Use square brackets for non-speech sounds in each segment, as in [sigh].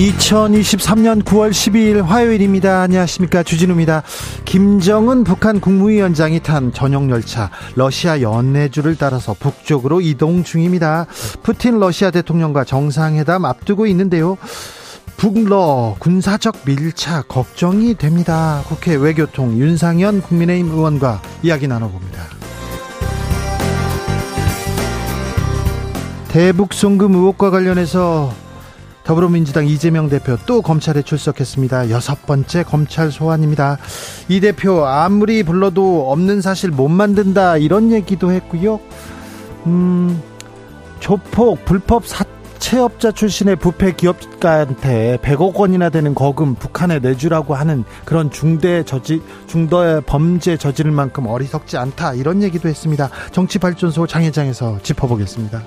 2023년 9월 12일 화요일입니다. 안녕하십니까. 주진우입니다. 김정은 북한 국무위원장이 탄 전용 열차 러시아 연내주를 따라서 북쪽으로 이동 중입니다. 푸틴 러시아 대통령과 정상회담 앞두고 있는데요. 북러 군사적 밀착 걱정이 됩니다. 국회 외교통 윤상현 국민의힘 의원과 이야기 나눠봅니다. 대북 송금 의혹과 관련해서 더불어민주당 이재명 대표 또 검찰에 출석했습니다. 여섯 번째 검찰 소환입니다. 이 대표 아무리 불러도 없는 사실 못 만든다 이런 얘기도 했고요. 음, 조폭 불법 사채업자 출신의 부패 기업가한테 100억 원이나 되는 거금 북한에 내주라고 하는 그런 중대 저지 중도의 범죄 저지를 만큼 어리석지 않다 이런 얘기도 했습니다. 정치발전소 장회장에서 짚어보겠습니다.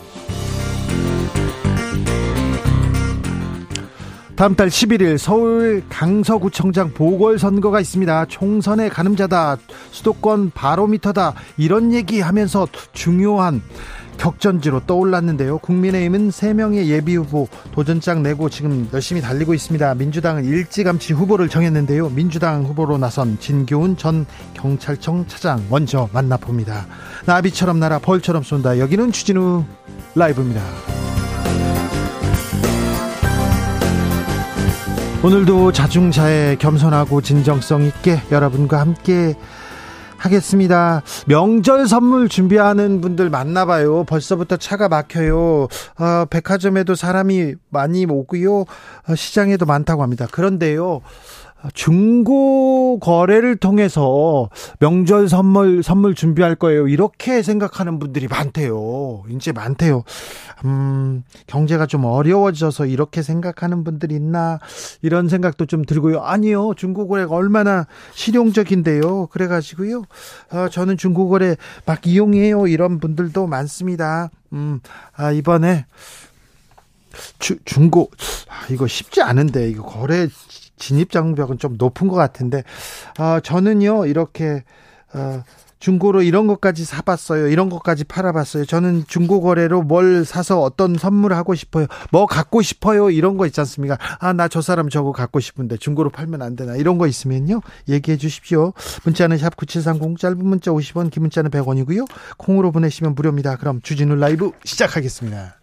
다음 달 11일 서울 강서구청장 보궐선거가 있습니다. 총선의 가늠자다. 수도권 바로미터다. 이런 얘기 하면서 중요한 격전지로 떠올랐는데요. 국민의힘은 3명의 예비후보 도전장 내고 지금 열심히 달리고 있습니다. 민주당은 일찌감치 후보를 정했는데요. 민주당 후보로 나선 진교훈 전 경찰청 차장 먼저 만나봅니다. 나비처럼 날아 벌처럼 쏜다. 여기는 추진우 라이브입니다. 오늘도 자중자애 겸손하고 진정성 있게 여러분과 함께 하겠습니다. 명절 선물 준비하는 분들 많나봐요. 벌써부터 차가 막혀요. 어, 백화점에도 사람이 많이 오고요. 어, 시장에도 많다고 합니다. 그런데요. 중고 거래를 통해서 명절 선물 선물 준비할 거예요. 이렇게 생각하는 분들이 많대요. 이제 많대요. 음, 경제가 좀 어려워져서 이렇게 생각하는 분들이 있나 이런 생각도 좀 들고요. 아니요. 중고 거래가 얼마나 실용적인데요. 그래 가지고요. 어, 저는 중고 거래 막 이용해요. 이런 분들도 많습니다. 음, 아, 이번에 주, 중고 아, 이거 쉽지 않은데 이거 거래 진입 장벽은 좀 높은 것 같은데 어, 저는요 이렇게 어, 중고로 이런 것까지 사봤어요. 이런 것까지 팔아봤어요. 저는 중고 거래로 뭘 사서 어떤 선물 하고 싶어요. 뭐 갖고 싶어요. 이런 거 있지 않습니까? 아, 나 저 사람 저거 갖고 싶은데 중고로 팔면 안 되나? 이런 거 있으면요. 얘기해 주십시오. 문자는 샵 9730 짧은 문자 50원, 긴 문자는 100원이고요. 콩으로 보내시면 무료입니다. 그럼 주진우 라이브 시작하겠습니다.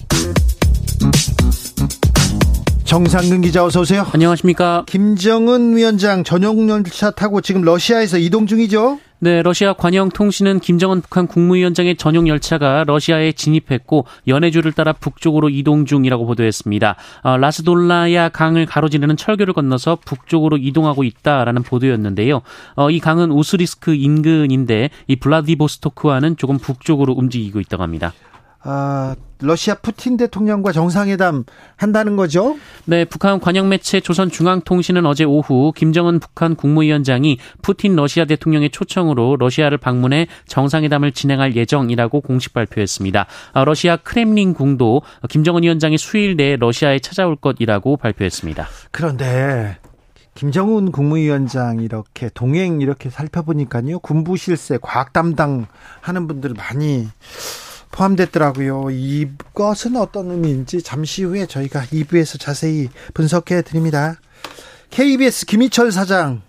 정상근 기자 어서 오세요. 안녕하십니까. 김정은 위원장 전용 열차 타고 지금 러시아에서 이동 중이죠. 네, 러시아 관영통신은 김정은 북한 국무위원장의 전용 열차가 러시아에 진입했고 연해주를 따라 북쪽으로 이동 중이라고 보도했습니다. 어, 라스돌라야 강을 가로지르는 철교를 건너서 북쪽으로 이동하고 있다라는 보도였는데요. 어, 이 강은 우스리스크 인근인데 이 블라디보스토크와는 조금 북쪽으로 움직이고 있다고 합니다. 아, 러시아 푸틴 대통령과 정상회담 한다는 거죠? 네, 북한 관영 매체 조선중앙통신은 어제 오후 김정은 북한 국무위원장이 푸틴 러시아 대통령의 초청으로 러시아를 방문해 정상회담을 진행할 예정이라고 공식 발표했습니다. 아, 러시아 크렘린 궁도 김정은 위원장이 수일 내에 러시아에 찾아올 것이라고 발표했습니다. 그런데 김정은 국무위원장 이렇게 동행 이렇게 살펴보니까요. 군부 실세 과학 담당 하는 분들 많이 포함됐더라고요. 이것은 어떤 의미인지 잠시 후에 저희가 2부에서 자세히 분석해 드립니다. KBS 김희철 사장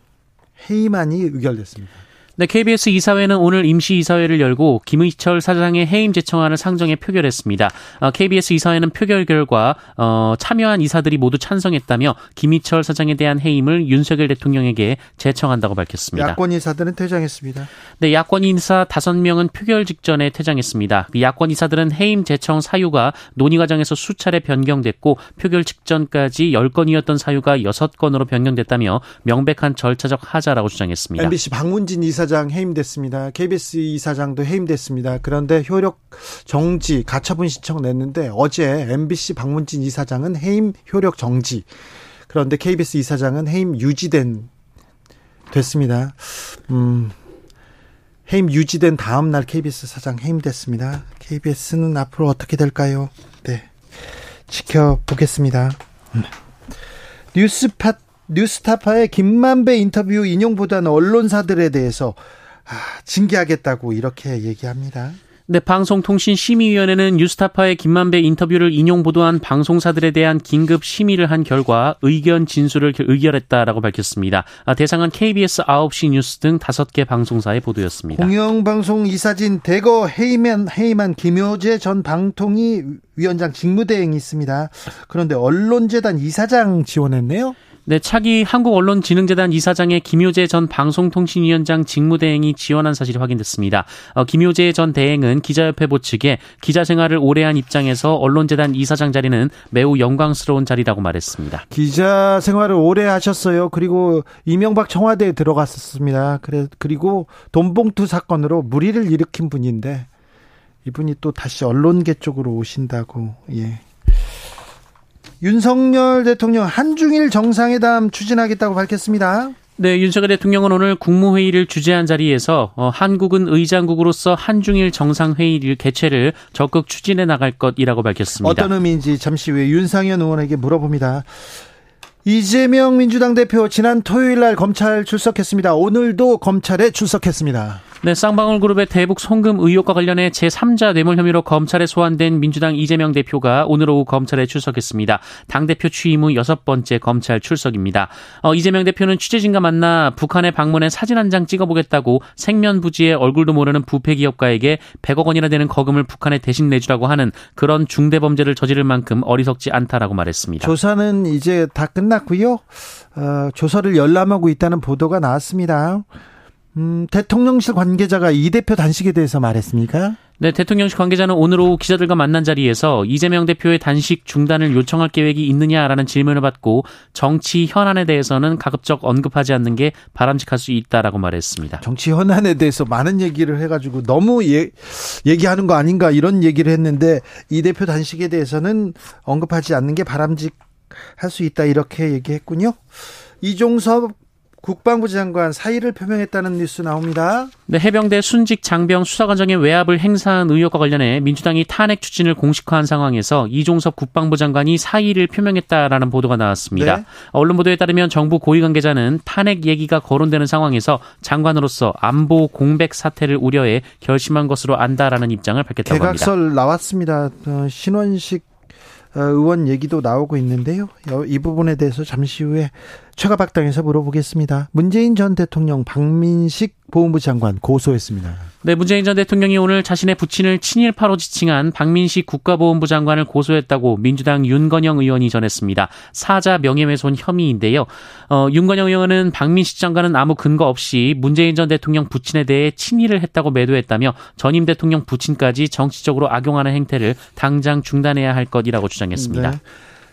해임안이 의결됐습니다. 네, KBS 이사회는 오늘 임시 이사회를 열고 김의철 사장의 해임 제청안을 상정해 표결했습니다. 어, KBS 이사회는 표결 결과 어, 참여한 이사들이 모두 찬성했다며 김의철 사장에 대한 해임을 윤석열 대통령에게 제청한다고 밝혔습니다. 야권 이사들은 퇴장했습니다. 네, 야권 인사 5명은 표결 직전에 퇴장했습니다. 야권 이사들은 해임 제청 사유가 논의 과정에서 수차례 변경됐고 표결 직전까지 10건이었던 사유가 6건으로 변경됐다며 명백한 절차적 하자라고 주장했습니다. MBC 박문진 이사 이사장 해임됐습니다. KBS 이사장도 해임됐습니다. 그런데 효력 정지 가처분 신청 냈는데 어제 MBC 박문진 이사장은 해임 효력 정지. 그런데 KBS 이사장은 해임 유지된 됐습니다. 음. 해임 유지된 다음 날 KBS 사장 해임됐습니다. KBS는 앞으로 어떻게 될까요? 네. 지켜보겠습니다. 음. 뉴스팟 뉴스타파의 김만배 인터뷰 인용보다는 언론사들에 대해서 아, 징계하겠다고 이렇게 얘기합니다. 네, 방송통신심의위원회는 뉴스타파의 김만배 인터뷰를 인용 보도한 방송사들에 대한 긴급 심의를 한 결과 의견 진술을 의결했다라고 밝혔습니다. 아, 대상은 KBS 9시 뉴스 등 5개 방송사의 보도였습니다. 공영방송 이사진 대거 해임한, 해임한 김효재 전 방통위 위원장 직무대행이 있습니다. 그런데 언론재단 이사장 지원했네요. 네, 차기 한국언론진흥재단 이사장의 김효재 전 방송통신위원장 직무대행이 지원한 사실이 확인됐습니다. 어, 김효재 전 대행은 기자협회 보측에 기자 생활을 오래 한 입장에서 언론재단 이사장 자리는 매우 영광스러운 자리라고 말했습니다. 기자 생활을 오래 하셨어요. 그리고 이명박 청와대에 들어갔었습니다. 그래, 그리고 돈봉투 사건으로 무리를 일으킨 분인데 이분이 또 다시 언론계 쪽으로 오신다고, 예. 윤석열 대통령 한중일 정상회담 추진하겠다고 밝혔습니다. 네, 윤석열 대통령은 오늘 국무회의를 주재한 자리에서 어, 한국은 의장국으로서 한중일 정상회의를 개최를 적극 추진해 나갈 것이라고 밝혔습니다. 어떤 의미인지 잠시 후에 윤상현 의원에게 물어봅니다. 이재명 민주당 대표 지난 토요일 날 검찰 출석했습니다. 오늘도 검찰에 출석했습니다. 네, 쌍방울 그룹의 대북 송금 의혹과 관련해 제3자 뇌물 혐의로 검찰에 소환된 민주당 이재명 대표가 오늘 오후 검찰에 출석했습니다. 당대표 취임 후 여섯 번째 검찰 출석입니다. 어, 이재명 대표는 취재진과 만나 북한에 방문해 사진 한 장 찍어보겠다고 생면부지에 얼굴도 모르는 부패 기업가에게 100억 원이나 되는 거금을 북한에 대신 내주라고 하는 그런 중대 범죄를 저지를 만큼 어리석지 않다라고 말했습니다. 조사는 이제 다 끝났고요. 어, 조사를 열람하고 있다는 보도가 나왔습니다. 음, 대통령실 관계자가 이 대표 단식에 대해서 말했습니까? 네, 대통령실 관계자는 오늘 오후 기자들과 만난 자리에서 이재명 대표의 단식 중단을 요청할 계획이 있느냐라는 질문을 받고 정치 현안에 대해서는 가급적 언급하지 않는 게 바람직할 수 있다라고 말했습니다. 정치 현안에 대해서 많은 얘기를 해가지고 너무 예, 얘기하는 거 아닌가 이런 얘기를 했는데 이 대표 단식에 대해서는 언급하지 않는 게 바람직할 수 있다 이렇게 얘기했군요. 이종섭 국방부 장관 사의를 표명했다는 뉴스 나옵니다. 네, 해병대 순직 장병 수사관장의 외압을 행사한 의혹과 관련해 민주당이 탄핵 추진을 공식화한 상황에서 이종섭 국방부 장관이 사의를 표명했다라는 보도가 나왔습니다. 네. 언론 보도에 따르면 정부 고위 관계자는 탄핵 얘기가 거론되는 상황에서 장관으로서 안보 공백 사태를 우려해 결심한 것으로 안다라는 입장을 밝혔다고 합니다. 개각설 나왔습니다. 어, 신원식 어, 의원 얘기도 나오고 있는데요. 이 부분에 대해서 잠시 후에 최가박당에서 물어보겠습니다. 문재인 전 대통령 박민식 보훈부 장관 고소했습니다. 네, 문재인 전 대통령이 오늘 자신의 부친을 친일파로 지칭한 박민식 국가보훈부 장관을 고소했다고 민주당 윤건영 의원이 전했습니다. 사자 명예훼손 혐의인데요. 어, 윤건영 의원은 박민식 장관은 아무 근거 없이 문재인 전 대통령 부친에 대해 친일을 했다고 매도했다며 전임 대통령 부친까지 정치적으로 악용하는 행태를 당장 중단해야 할 것이라고 주장했습니다. 네.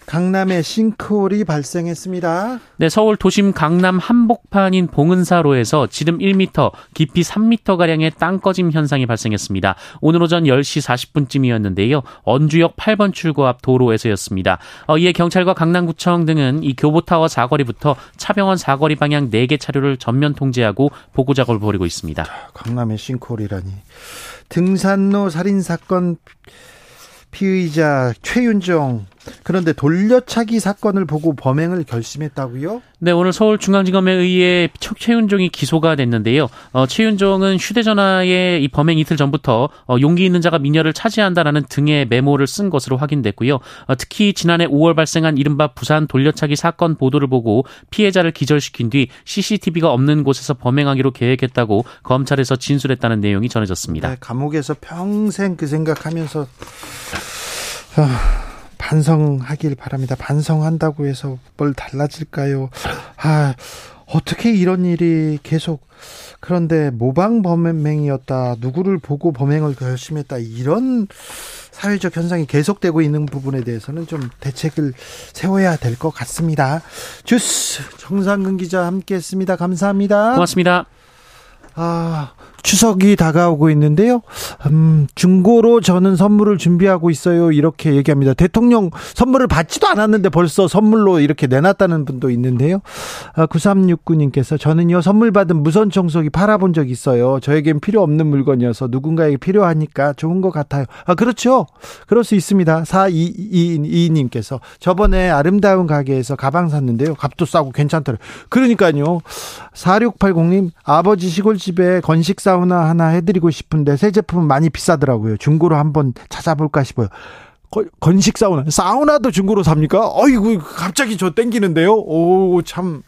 강남에 싱크홀이 발생했습니다. 네, 서울 도심 강남 한복판인 봉은사로에서 지름 1m, 깊이 3m 가량의 땅 꺼짐 현상이 발생했습니다. 오늘 오전 10시 40분쯤이었는데요. 언주역 8번 출구 앞 도로에서였습니다. 어, 이에 경찰과 강남구청 등은 이 교보타워 사거리부터 차병원 사거리 방향 4개 차로를 전면 통제하고 보고 작업을 벌이고 있습니다. 강남의 싱크홀이라니. 등산로 살인 사건 피의자 최윤정 그런데 돌려차기 사건을 보고 범행을 결심했다고요? 네, 오늘 서울중앙지검에 의해 최윤종이 기소가 됐는데요. 어, 최윤종은 휴대전화에 이 범행 이틀 전부터 어, 용기 있는 자가 미녀를 차지한다라는 등의 메모를 쓴 것으로 확인됐고요. 어, 특히 지난해 5월 발생한 이른바 부산 돌려차기 사건 보도를 보고 피해자를 기절시킨 뒤 CCTV가 없는 곳에서 범행하기로 계획했다고 검찰에서 진술했다는 내용이 전해졌습니다. 네, 감옥에서 평생 그 생각하면서 아, 반성하길 바랍니다. 반성한다고 해서 뭘 달라질까요? 아, 어떻게 이런 일이 계속 그런데 모방 범행이었다. 누구를 보고 범행을 결심했다. 이런 사회적 현상이 계속되고 있는 부분에 대해서는 좀 대책을 세워야 될 것 같습니다. 주스 정상근 기자 함께했습니다. 감사합니다. 고맙습니다. 아, 추석이 다가오고 있는데요. 음, 중고로 저는 선물을 준비하고 있어요. 이렇게 얘기합니다. 대통령 선물을 받지도 않았는데 벌써 선물로 이렇게 내놨다는 분도 있는데요. 아, 9369님께서 저는요, 선물 받은 무선 청소기 팔아본 적 있어요. 저에겐 필요 없는 물건이어서 누군가에게 필요하니까 좋은 것 같아요. 아, 그렇죠. 그럴 수 있습니다. 4222님께서 저번에 아름다운 가게에서 가방 샀는데요. 값도 싸고 괜찮더라고요. 그러니까요. 4680님, 아버지 시골집에 건식 사 우나 하나 해드리고 싶은데 새 제품은 많이 비싸더라고요. 중고로 한번 찾아볼까 싶어요. 건식 사우나, 사우나도 중고로 삽니까? 어이구, 갑자기 저 땡기는데요? 오, 참.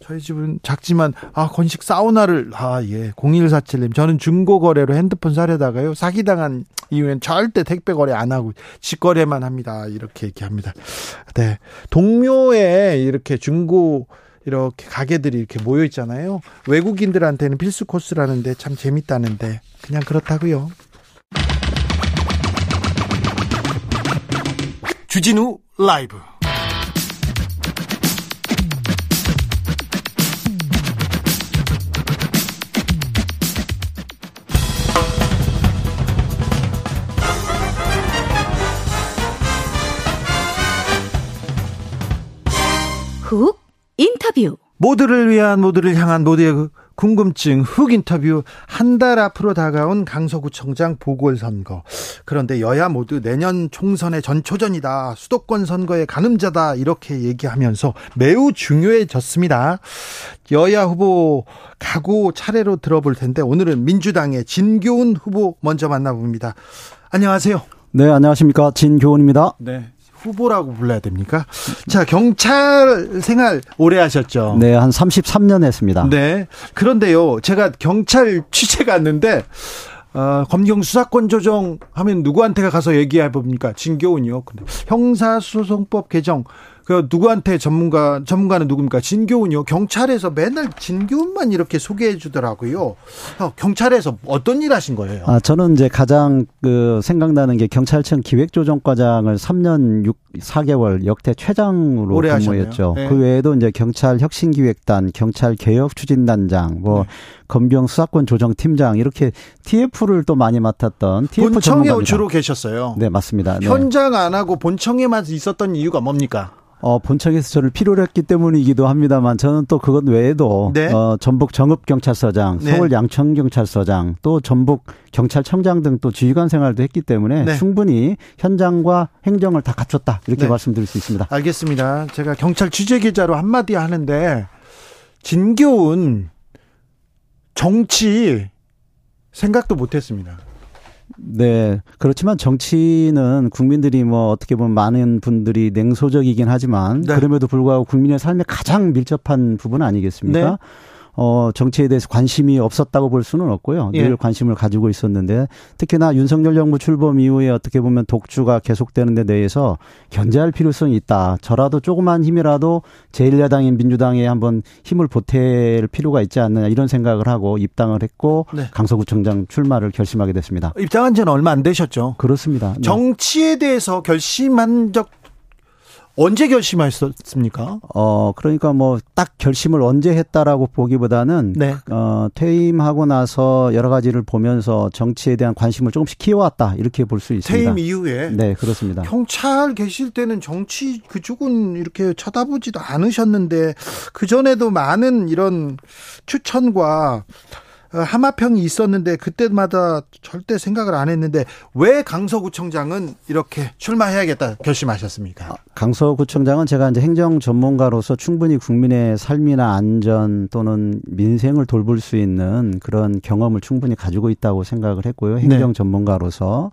저희 집은 작지만, 아, 건식 사우나를, 아, 예. 0147님. 저는 중고 거래로 핸드폰 사려다가요. 사기당한 이후엔 절대 택배 거래 안 하고, 직거래만 합니다. 이렇게 얘기합니다. 네. 동묘에 이렇게 중고, 이렇게 가게들이 이렇게 모여 있잖아요. 외국인들한테는 필수 코스라는데 참 재밌다는데 그냥 그렇다고요. 주진우 라이브 훅 인터뷰. 모두를 위한 모두를 향한 모두의 그 궁금증 훅 인터뷰. 한 달 앞으로 다가온 강서구청장 보궐선거. 그런데 여야 모두 내년 총선의 전초전이다. 수도권 선거의 가늠자다. 이렇게 얘기하면서 매우 중요해졌습니다. 여야 후보 각오 차례로 들어볼 텐데 오늘은 민주당의 진교훈 후보 먼저 만나봅니다. 안녕하세요. 네 안녕하십니까. 진교훈입니다. 네 후보라고 불러야 됩니까? 자, 경찰 생활 오래 하셨죠? 네, 한 33년 했습니다. 네. 그런데요, 제가 경찰 취재 갔는데, 어, 검경 수사권 조정 하면 누구한테 가서 얘기해 봅니까? 진교훈이요. 근데 형사소송법 개정 그 누구한테 전문가 전문가는 누굽니까? 진교훈이요. 경찰에서 맨날 진교훈만 이렇게 소개해 주더라고요. 어, 경찰에서 어떤 일 하신 거예요? 아, 저는 이제 가장 그 생각나는 게 경찰청 기획조정과장을 3년 6 4개월 역대 최장으로 근무했죠. 네. 그 외에도 이제 경찰 혁신기획단, 경찰 개혁 추진단장, 뭐 네. 검경 수사권 조정 팀장 이렇게 TF를 또 많이 맡았던 TF 본청에 전문가입니다. 주로 계셨어요. 네, 맞습니다. 네. 현장 안 하고 본청에만 있었던 이유가 뭡니까? 어, 본청에서 저를 필요로 했기 때문이기도 합니다만 저는 또 그것 외에도 네. 어, 전북 정읍경찰서장, 네. 서울 양천경찰서장, 또 전북 경찰청장 등 또 지휘관 생활도 했기 때문에 네. 충분히 현장과 행정을 다 갖췄다 이렇게 네. 말씀드릴 수 있습니다. 알겠습니다. 제가 경찰 취재 기자로 한마디 하는데 진교훈 정치 생각도 못했습니다. 네. 그렇지만 정치는 국민들이 뭐 어떻게 보면 많은 분들이 냉소적이긴 하지만 네. 그럼에도 불구하고 국민의 삶에 가장 밀접한 부분 아니겠습니까? 네. 어, 정치에 대해서 관심이 없었다고 볼 수는 없고요. 늘 예. 관심을 가지고 있었는데 특히나 윤석열 정부 출범 이후에 어떻게 보면 독주가 계속되는 데 대해서 견제할 필요성이 있다. 저라도 조그만 힘이라도 제1야당인 민주당에 한번 힘을 보탤 필요가 있지 않느냐 이런 생각을 하고 입당을 했고 네. 강서구청장 출마를 결심하게 됐습니다. 입당한 지는 얼마 안 되셨죠? 그렇습니다. 네. 정치에 대해서 결심한 적 언제 결심하셨습니까? 어, 그러니까 뭐 딱 결심을 언제 했다라고 보기보다는 네. 어, 퇴임하고 나서 여러 가지를 보면서 정치에 대한 관심을 조금씩 키워왔다. 이렇게 볼 수 있습니다. 퇴임 이후에 네, 그렇습니다. 경찰 계실 때는 정치 그쪽은 이렇게 쳐다보지도 않으셨는데 그 전에도 많은 이런 추천과 어, 하마평이 있었는데 그때마다 절대 생각을 안 했는데 왜 강서구청장은 이렇게 출마해야겠다 결심하셨습니까? 아, 강서구청장은 제가 이제 행정 전문가로서 충분히 국민의 삶이나 안전 또는 민생을 돌볼 수 있는 그런 경험을 충분히 가지고 있다고 생각을 했고요. 행정 네. 전문가로서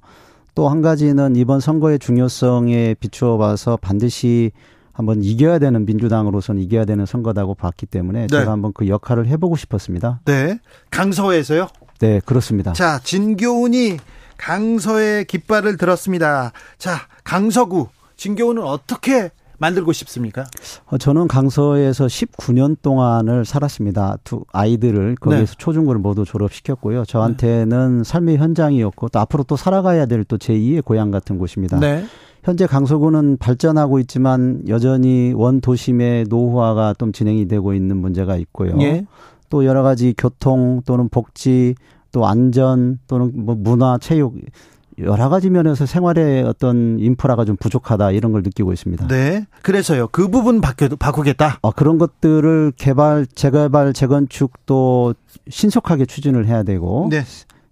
또 한 가지는 이번 선거의 중요성에 비추어 봐서 반드시 한번 이겨야 되는 민주당으로서는 이겨야 되는 선거다고 봤기 때문에 네. 제가 한번 그 역할을 해보고 싶었습니다. 네. 강서에서요? 네, 그렇습니다. 자, 진교훈이 강서의 깃발을 들었습니다. 자, 강서구 진교훈은 어떻게 만들고 싶습니까? 어, 저는 강서에서 19년 동안을 살았습니다. 두 아이들을 거기에서 네. 초중고를 모두 졸업시켰고요. 저한테는 네. 삶의 현장이었고 또 앞으로 또 살아가야 될 또 제2의 고향 같은 곳입니다. 네. 현재 강서구는 발전하고 있지만 여전히 원 도심의 노후화가 좀 진행이 되고 있는 문제가 있고요. 예. 또 여러 가지 교통 또는 복지 또 안전 또는 뭐 문화 체육 여러 가지 면에서 생활의 어떤 인프라가 좀 부족하다 이런 걸 느끼고 있습니다. 네. 그래서요. 그 부분 바뀌, 바꾸겠다. 어, 그런 것들을 개발, 재개발, 재건축 도 신속하게 추진을 해야 되고 네.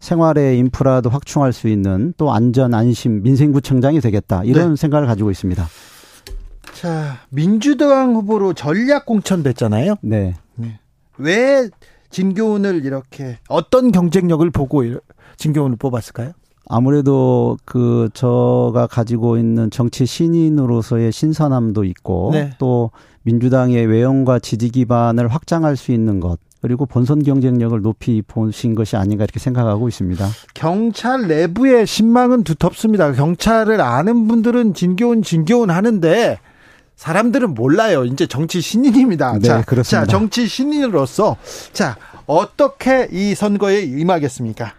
생활의 인프라도 확충할 수 있는 또 안전 안심 민생구청장이 되겠다 이런 네. 생각을 가지고 있습니다. 자 민주당 후보로 전략 공천됐잖아요. 네. 네. 왜 진교훈을 이렇게 어떤 경쟁력을 보고 진교훈을 뽑았을까요? 아무래도 그 저가 가지고 있는 정치 신인으로서의 신선함도 있고 네. 또 민주당의 외형과 지지 기반을 확장할 수 있는 것 그리고 본선 경쟁력을 높이 보신 것이 아닌가 이렇게 생각하고 있습니다. 경찰 내부의 신망은 두텁습니다. 경찰을 아는 분들은 진교훈 진교훈 하는데 사람들은 몰라요. 이제 정치 신인입니다. 네, 자, 그렇습니다. 자, 정치 신인으로서 자, 어떻게 이 선거에 임하겠습니까?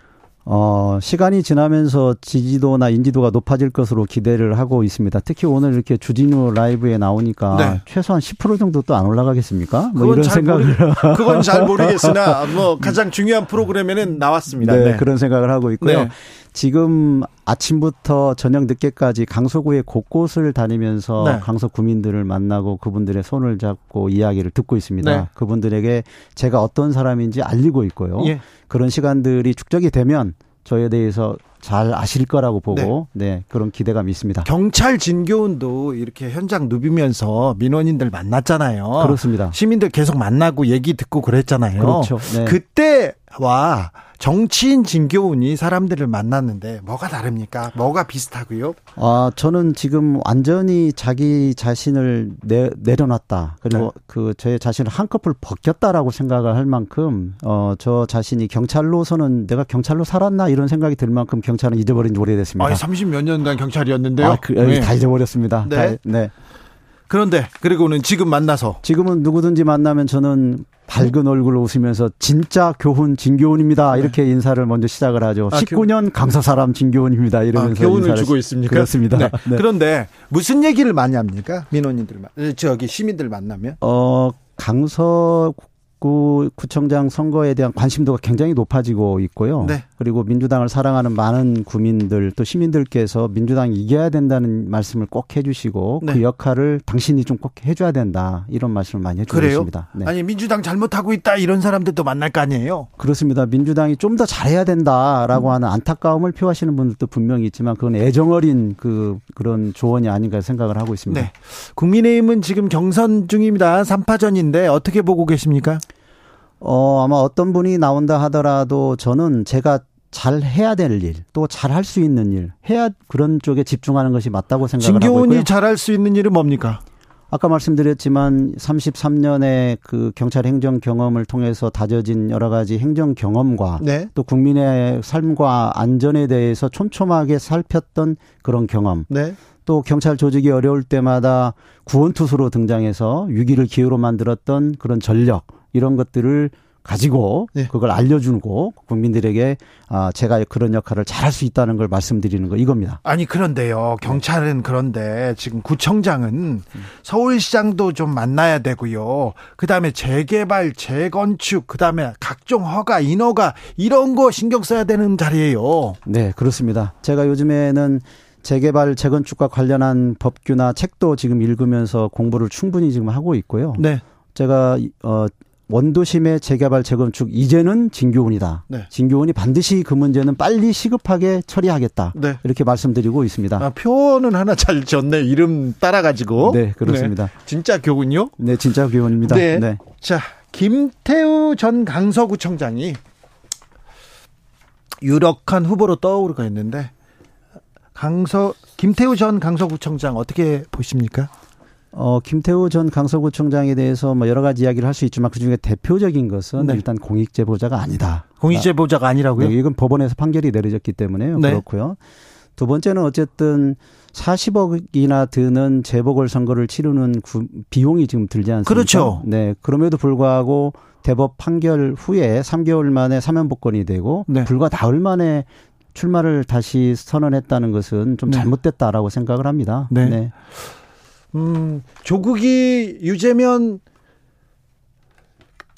어, 시간이 지나면서 지지도나 인지도가 높아질 것으로 기대를 하고 있습니다. 특히 오늘 이렇게 주진우 라이브에 나오니까 네. 최소한 10% 정도 또 안 올라가겠습니까? 뭐 이런 생각을 모르, [laughs] 그건 잘 모르겠으나 뭐 가장 중요한 프로그램에는 나왔습니다. 네, 네. 그런 생각을 하고 있고요. 네. 지금 아침부터 저녁 늦게까지 강서구의 곳곳을 다니면서 네. 강서 구민들을 만나고 그분들의 손을 잡고 이야기를 듣고 있습니다. 네. 그분들에게 제가 어떤 사람인지 알리고 있고요. 예. 그런 시간들이 축적이 되면 저에 대해서 잘 아실 거라고 보고 네. 네. 그런 기대감이 있습니다. 경찰 진교훈도 이렇게 현장 누비면서 민원인들 만났잖아요. 그렇습니다. 시민들 계속 만나고 얘기 듣고 그랬잖아요. 그렇죠. 네. 그때와 정치인 진교훈이 사람들을 만났는데 뭐가 다릅니까? 뭐가 비슷하고요? 아, 저는 지금 완전히 자기 자신을 내, 내려놨다. 그리고 네. 그제 자신을 한꺼풀 벗겼다라고 생각을 할 만큼 어, 저 자신이 경찰로서는 내가 경찰로 살았나 이런 생각이 들 만큼 경찰은 잊어버린 지 오래됐습니다. 아, 30몇 년간 경찰이었는데요. 아, 그, 네. 다 잊어버렸습니다. 네. 다, 네. 그런데 그리고는 지금 만나서 지금은 누구든지 만나면 저는 밝은 얼굴로 웃으면서 진짜 교훈 진교훈입니다. 네. 이렇게 네. 인사를 먼저 시작을 하죠. 아, 19년 강사 사람 진교훈입니다. 이러면서 아, 교훈을 주고 있습니까? 그렇습니다. 네. 네. 그런데 무슨 얘기를 많이 합니까? 민원인들 저기 시민들 만나면? 어 강서 구 구청장 선거에 대한 관심도가 굉장히 높아지고 있고요. 네. 그리고 민주당을 사랑하는 많은 구민들 또 시민들께서 민주당이 이겨야 된다는 말씀을 꼭 해주시고 네. 그 역할을 당신이 좀 꼭 해줘야 된다 이런 말씀을 많이 해주고 있습니다. 네. 아니 민주당 잘못하고 있다 이런 사람들도 만날 거 아니에요? 그렇습니다. 민주당이 좀 더 잘해야 된다라고 음. 하는 안타까움을 표하시는 분들도 분명히 있지만 그건 애정어린 그 그런 조언이 아닌가 생각을 하고 있습니다. 네. 국민의힘은 지금 경선 중입니다. 3파전인데 어떻게 보고 계십니까? 어, 아마 어떤 분이 나온다 하더라도 저는 제가 잘 해야 될 일, 또 잘 할 수 있는 일, 해야 그런 쪽에 집중하는 것이 맞다고 생각을 하고 있고요. 진교훈이 잘할 수 있는 일은 뭡니까? 아까 말씀드렸지만 33년의 그 경찰 행정 경험을 통해서 다져진 여러 가지 행정 경험과 네. 또 국민의 삶과 안전에 대해서 촘촘하게 살폈던 그런 경험. 네. 또 경찰 조직이 어려울 때마다 구원투수로 등장해서 위기를 기회로 만들었던 그런 전력 이런 것들을 가지고 네. 그걸 알려주고 국민들에게 아 제가 그런 역할을 잘할 수 있다는 걸 말씀드리는 거 이겁니다. 아니 그런데요 경찰은 그런데 지금 구청장은 서울시장도 좀 만나야 되고요. 그 다음에 재개발, 재건축, 그 다음에 각종 허가, 인허가 이런 거 신경 써야 되는 자리예요. 네 그렇습니다. 제가 요즘에는 재개발, 재건축과 관련한 법규나 책도 지금 읽으면서 공부를 충분히 지금 하고 있고요. 네. 제가 어 원도심의 재개발 재건축 이제는 진교훈이다. 네. 진교훈이 반드시 그 문제는 빨리 시급하게 처리하겠다. 네. 이렇게 말씀드리고 있습니다. 아, 표현은 하나 잘 졌네. 이름 따라가지고. 네, 그렇습니다. 네. 진짜 교훈요? 네, 진짜 교훈입니다. 네. 네. 자, 김태우 전 강서구청장이 유력한 후보로 떠오르고 있는데 강서 김태우 전 강서구청장 어떻게 보십니까? 어, 김태우 전 강서구청장에 대해서 뭐 여러 가지 이야기를 할 수 있지만 그 중에 대표적인 것은 네. 일단 공익제보자가 아니다. 공익제보자가 아니라고요? 네, 이건 법원에서 판결이 내려졌기 때문에요. 네. 그렇고요. 두 번째는 어쨌든 40억이나 드는 재보궐 선거를 치르는 구, 비용이 지금 들지 않습니까? 그렇죠. 네. 그럼에도 불구하고 대법 판결 후에 3개월 만에 사면 복권이 되고 네. 불과 나흘 만에 출마를 다시 선언했다는 것은 좀 네. 잘못됐다라고 생각을 합니다. 네. 네. 음, 조국이 유재면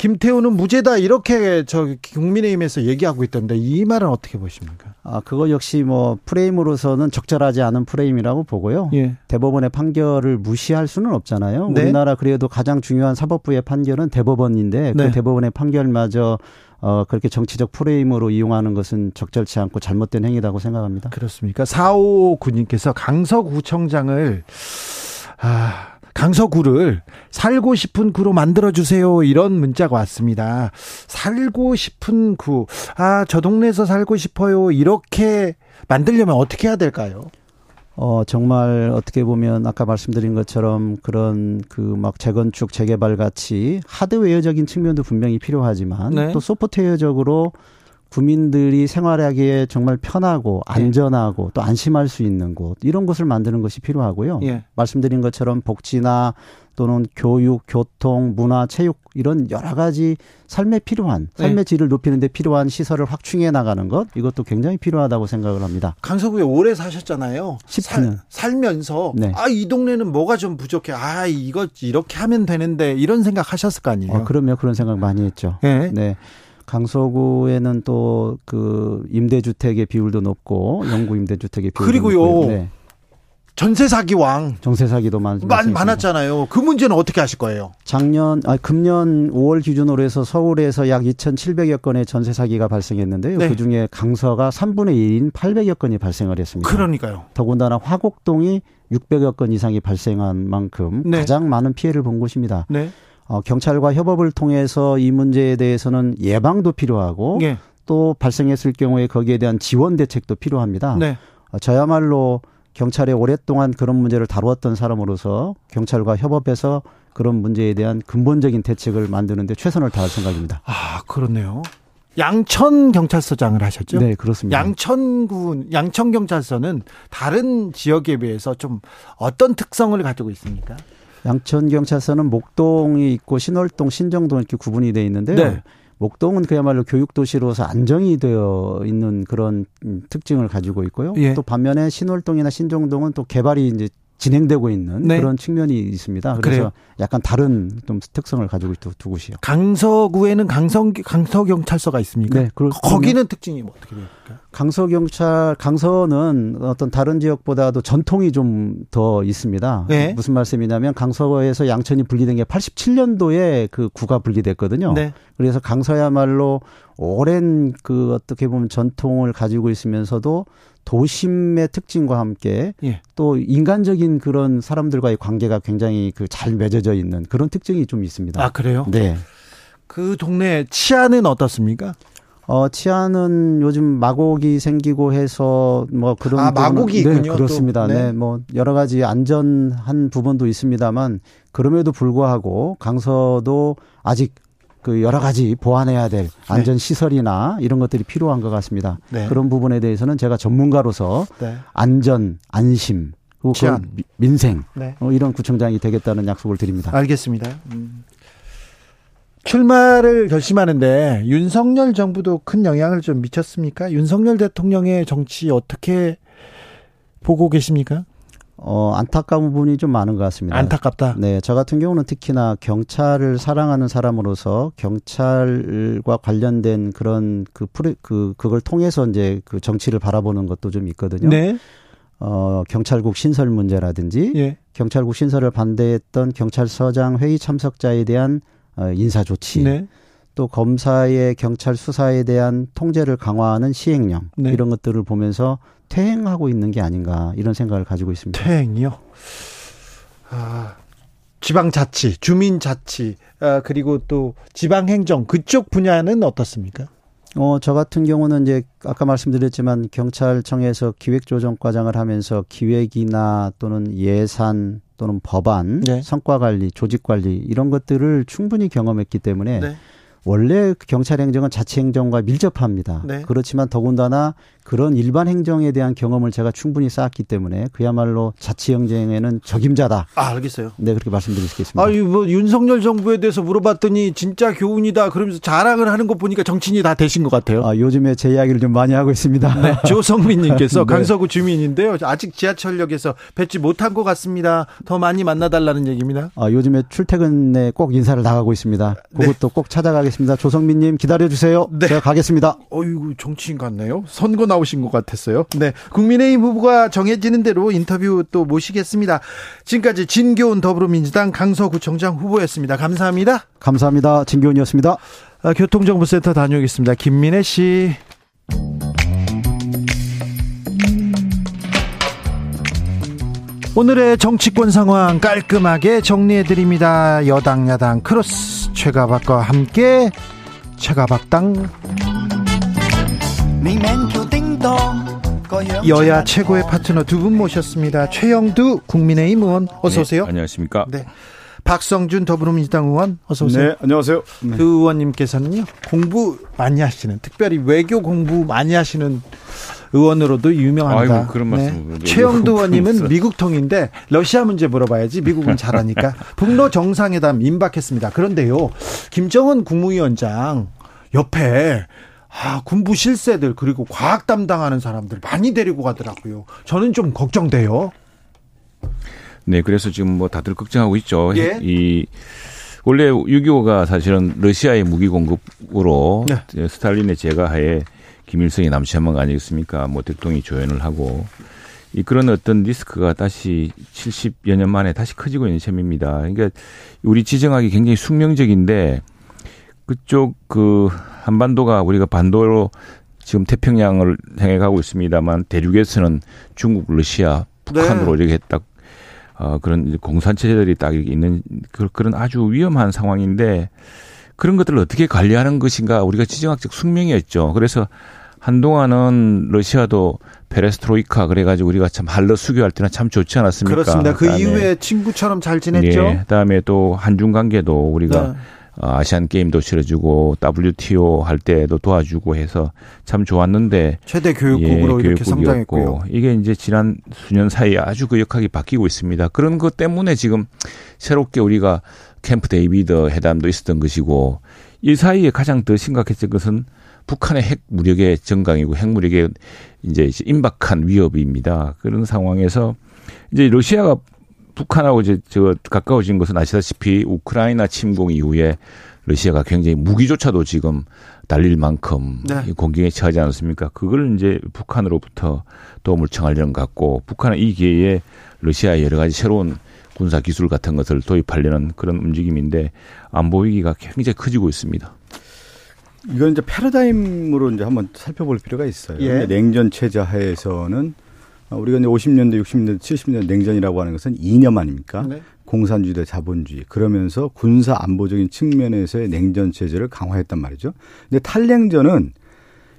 김태우는 무죄다 이렇게 저 국민의힘에서 얘기하고 있던데 이 말은 어떻게 보십니까? 아 그거 역시 뭐 프레임으로서는 적절하지 않은 프레임이라고 보고요. 예. 대법원의 판결을 무시할 수는 없잖아요. 네. 우리나라 그래도 가장 중요한 사법부의 판결은 대법원인데 그 네. 그 대법원의 판결마저 어 그렇게 정치적 프레임으로 이용하는 것은 적절치 않고 잘못된 행위라고 생각합니다. 그렇습니까? 사오 군님께서 강서구청장을 아 강서구를 살고 싶은 구로 만들어주세요. 이런 문자가 왔습니다. 살고 싶은 구. 아, 저 동네에서 살고 싶어요. 이렇게 만들려면 어떻게 해야 될까요? 어, 정말 어떻게 보면 아까 말씀드린 것처럼 그런 그 막 재건축, 재개발 같이 하드웨어적인 측면도 분명히 필요하지만 네. 또 소프트웨어적으로 국민들이 생활하기에 정말 편하고 네. 안전하고 네. 또 안심할 수 있는 곳 이런 곳을 만드는 것이 필요하고요. 예. 말씀드린 것처럼 복지나 또는 교육, 교통, 문화, 체육 이런 여러 가지 삶에 필요한 네. 삶의 네. 질을 높이는 데 필요한 시설을 확충해 나가는 것 이것도 굉장히 필요하다고 생각을 합니다. 강서구에 오래 사셨잖아요. 10년 살, 면서 네. 아이 동네는 뭐가 좀 부족해. 아 이거 이렇게 하면 되는데 이런 생각 하셨을 거 아니에요. 어, 그럼요. 그런 생각 많이 했죠. 네. 네. 강서구에는 또 그 임대주택의 비율도 높고 영구 임대주택의 비율도 그리고요. 네. 전세 사기 왕. 전세 사기도 많, 많았잖아요. 그 문제는 어떻게 하실 거예요? 작년, 아, 금년 5월 기준으로 해서 서울에서 약 2,700여 건의 전세 사기가 발생했는데요. 네. 그 중에 강서가 3분의 1인 800여 건이 발생을 했습니다. 그러니까요. 더군다나 화곡동이 600여 건 이상이 발생한 만큼 네. 가장 많은 피해를 본 곳입니다. 네. 어, 경찰과 협업을 통해서 이 문제에 대해서는 예방도 필요하고 네. 또 발생했을 경우에 거기에 대한 지원 대책도 필요합니다. 네. 어, 저야말로 경찰에 오랫동안 그런 문제를 다루었던 사람으로서 경찰과 협업해서 그런 문제에 대한 근본적인 대책을 만드는데 최선을 다할 생각입니다. 아, 그렇네요. 양천 경찰서장을 하셨죠? 네, 그렇습니다. 양천군 양천 경찰서는 다른 지역에 비해서 좀 어떤 특성을 가지고 있습니까? 양천 경찰서는 목동이 있고 신월동, 신정동 이렇게 구분이 돼 있는데요. 네. 목동은 그야말로 교육 도시로서 안정이 되어 있는 그런 특징을 가지고 있고요. 예. 또 반면에 신월동이나 신정동은 또 개발이 이제 진행되고 있는 네. 그런 측면이 있습니다. 그래서 그래요? 약간 다른 좀 특성을 가지고 있고 두 곳이요. 강서구에는 강성 강서 경찰서가 있습니까? 네, 거기는 특징이 뭐 어떻게 됩니까? 강서 경찰 강서는 어떤 다른 지역보다도 전통이 좀 더 있습니다. 네. 무슨 말씀이냐면 강서에서 양천이 분리된 게 87년도에 그 구가 분리됐거든요. 네. 그래서 강서야말로 오랜 그 어떻게 보면 전통을 가지고 있으면서도 도심의 특징과 함께 예. 또 인간적인 그런 사람들과의 관계가 굉장히 그 잘 맺어져 있는 그런 특징이 좀 있습니다. 아 그래요? 네. 그 동네 치안은 어떻습니까? 어, 치안은 요즘 마곡이 생기고 해서 뭐 그런 아, 마곡이 네, 그렇습니다. 네. 네. 뭐 여러 가지 안전한 부분도 있습니다만 그럼에도 불구하고 강서도 아직 그 여러 가지 보완해야 될 네. 안전 시설이나 이런 것들이 필요한 것 같습니다. 네. 그런 부분에 대해서는 제가 전문가로서 네. 안전, 안심, 그리고 그 민생 네. 어, 이런 구청장이 되겠다는 약속을 드립니다. 알겠습니다. 음. 출마를 결심하는데 윤석열 정부도 큰 영향을 좀 미쳤습니까? 윤석열 대통령의 정치 어떻게 보고 계십니까? 어, 안타까운 부분이 좀 많은 것 같습니다. 안타깝다? 네. 저 같은 경우는 특히나 경찰을 사랑하는 사람으로서 경찰과 관련된 그런 그, 프레, 그, 그걸 통해서 이제 그 정치를 바라보는 것도 좀 있거든요. 네. 어, 경찰국 신설 문제라든지 예. 경찰국 신설을 반대했던 경찰서장 회의 참석자에 대한 어, 인사 조치, 네. 또 검사의 경찰 수사에 대한 통제를 강화하는 시행령 네. 이런 것들을 보면서 퇴행하고 있는 게 아닌가 이런 생각을 가지고 있습니다. 퇴행이요? 아, 지방자치, 주민자치, 아, 그리고 또 지방행정 그쪽 분야는 어떻습니까? 어, 저 같은 경우는 이제 아까 말씀드렸지만 경찰청에서 기획조정과장을 하면서 기획이나 또는 예산 또는 법안, 네. 성과관리, 조직관리 이런 것들을 충분히 경험했기 때문에 네. 원래 경찰 행정은 자치 행정과 밀접합니다. 네. 그렇지만 더군다나 그런 일반 행정에 대한 경험을 제가 충분히 쌓았기 때문에 그야말로 자치 행정에는 적임자다. 아, 알겠어요. 네, 그렇게 말씀드릴 수 있겠습니다. 아, 뭐 윤석열 정부에 대해서 물어봤더니 진짜 교훈이다. 그러면서 자랑을 하는 것 보니까 정치인이 다 되신 것 같아요. 아, 요즘에 제 이야기를 좀 많이 하고 있습니다. 네, [laughs] 조성민 님께서 네. 강서구 주민인데요. 아직 지하철역에서 뵙지 못한 것 같습니다. 더 많이 만나 달라는 얘기입니다. 아, 요즘에 출퇴근에 꼭 인사를 나가고 있습니다. 네. 그것도 네. 꼭 찾아가겠습니다. 조성민 님 기다려 주세요. 네. 제가 가겠습니다. 어이구, 정치인 같네요. 선거 나 오신 것 같았어요. 네. 국민의힘 후보가 정해지는 대로 인터뷰 또 모시겠습니다. 지금까지 진교훈 더불어민주당 강서구청장 후보였습니다. 감사합니다. 감사합니다. 진교훈이었습니다. 아, 교통정보센터 다녀오겠습니다. 김민혜 씨. 오늘의 정치권 상황 깔끔하게 정리해드립니다. 여당, 야당, 크로스, 최가박과 함께 최가박당. 여야 최고의 파트너 두 분 모셨습니다. 최영두 국민의힘 의원 어서 네, 오세요. 네, 안녕하십니까? 네. 박성준 더불어민주당 의원 어서 오세요. 네, 안녕하세요. 네. 그 의원님께서는요 공부 많이 하시는 특별히 외교 공부 많이 하시는 의원으로도 유명합니다. 아이고, 그런 말씀. 네. 최영두 의원님은 미국 통인데 러시아 문제 물어봐야지 미국은 잘하니까 [laughs] 북러 정상회담 임박했습니다. 그런데요 김정은 국무위원장 옆에 아, 군부 실세들 그리고 과학 담당하는 사람들 많이 데리고 가더라고요. 저는 좀 걱정돼요. 네, 그래서 지금 뭐 다들 걱정하고 있죠. 예? 이 원래 6.25가 사실은 러시아의 무기 공급으로 네. 스탈린의 제가하에 김일성이 남체한 아니겠습니까? 뭐 대통령이 조연을 하고 이 그런 어떤 리스크가 다시 70여 년 만에 다시 커지고 있는 셈입니다. 그러니까 우리 지정하기 굉장히 숙명적인데 그쪽 그 한반도가 우리가 반도로 지금 태평양을 향해 가고 있습니다만 대륙에서는 중국, 러시아, 북한으로 네. 이렇게 딱 어, 그런 공산 체제들이 딱 이렇게 있는 그, 그런 아주 위험한 상황인데 그런 것들을 어떻게 관리하는 것인가 우리가 지정학적 숙명이었죠. 그래서 한동안은 러시아도 페레스트로이카 그래가지고 우리가 참 할러 수교할 때는 참 좋지 않았습니까? 그렇습니다. 그 이후에 친구처럼 잘 지냈죠. 네, 그다음에 또 한중 관계도 우리가 네. 어, 아시안 게임도 치러주고 WTO 할 때도 도와주고 해서 참 좋았는데 최대 교역국으로 예, 이렇게 성장했고요. 이게 이제 지난 수년 사이에 아주 그 역학이 바뀌고 있습니다. 그런 것 때문에 지금 새롭게 우리가 캠프 데이비드 회담도 있었던 것이고 이 사이에 가장 더 심각했던 것은 북한의 핵 무력의 증강이고 핵 무력의 이제 임박한 위협입니다. 그런 상황에서 이제 러시아가 북한하고 이제 저 가까워진 것은 아시다시피 우크라이나 침공 이후에 러시아가 굉장히 무기조차도 지금 달릴 만큼 네. 공격에 처하지 않았습니까? 그걸 이제 북한으로부터 도움을 청하려는 것 같고 북한은 이 기회에 러시아의 여러 가지 새로운 군사 기술 같은 것을 도입하려는 그런 움직임인데 안보 위기가 굉장히 커지고 있습니다. 이건 이제 패러다임으로 이제 한번 살펴볼 필요가 있어요. 예. 냉전 체제 하에서는 어, 우리가 이제 50년대, 60년대, 70년대 냉전이라고 하는 것은 이념 아닙니까? 네. 공산주의 대 자본주의. 그러면서 군사 안보적인 측면에서의 냉전 체제를 강화했단 말이죠. 근데 탈냉전은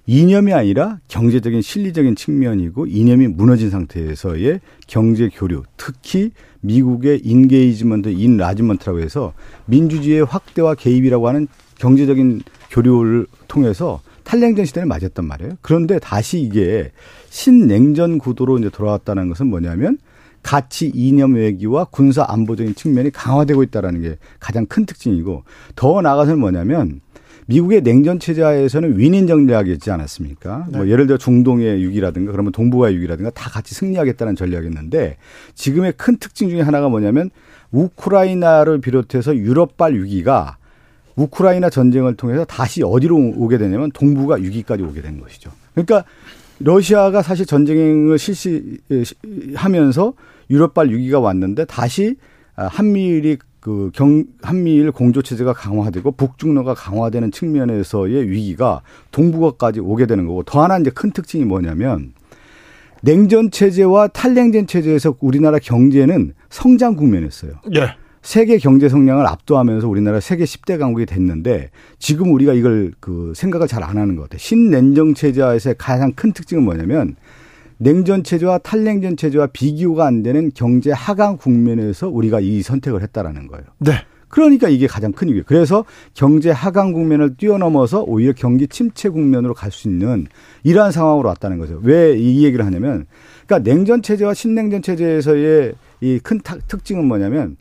이념이 아니라 경제적인 실리적인 측면이고 이념이 무너진 상태에서의 경제 교류, 특히 미국의 engagement, enlargement라고 해서 민주주의의 확대와 개입이라고 하는 경제적인 교류를 통해서 탈냉전 시대를 맞았단 말이에요. 그런데 다시 이게 신냉전 구도로 이제 돌아왔다는 것은 뭐냐면 가치 이념 외교와 군사 안보적인 측면이 강화되고 있다라는 게 가장 큰 특징이고 더 나아가서는 뭐냐면 미국의 냉전 체제하에서는 윈인 전략이 있지 않았습니까? 네. 뭐 예를 들어 중동의 위기라든가 그러면 동북아의 위기라든가 다 같이 승리하겠다는 전략이었는데 지금의 큰 특징 중에 하나가 뭐냐면 우크라이나를 비롯해서 유럽발 위기가 우크라이나 전쟁을 통해서 다시 어디로 오게 되냐면 동북아 위기까지 오게 된 것이죠. 그러니까 러시아가 사실 전쟁을 실시하면서 유럽발 위기가 왔는데 다시 한미일이 그 경, 한미일 공조체제가 강화되고 북중로가 강화되는 측면에서의 위기가 동북아까지 오게 되는 거고 더 하나 이제 큰 특징이 뭐냐면 냉전 체제와 탈냉전 체제에서 우리나라 경제는 성장 국면이었어요. 예. 세계 경제 성장을 압도하면서 우리나라 세계 10대 강국이 됐는데 지금 우리가 이걸 그 생각을 잘 안 하는 것 같아요. 신냉전 체제에서의 가장 큰 특징은 뭐냐면 냉전 체제와 탈냉전 체제와 비교가 안 되는 경제 하강 국면에서 우리가 이 선택을 했다라는 거예요. 네. 그러니까 이게 가장 큰 이유예요. 그래서 경제 하강 국면을 뛰어넘어서 오히려 경기 침체 국면으로 갈 수 있는 이러한 상황으로 왔다는 거죠. 왜 이 얘기를 하냐면, 그러니까 냉전 체제와 신냉전 체제에서의 이 큰 특징은 뭐냐면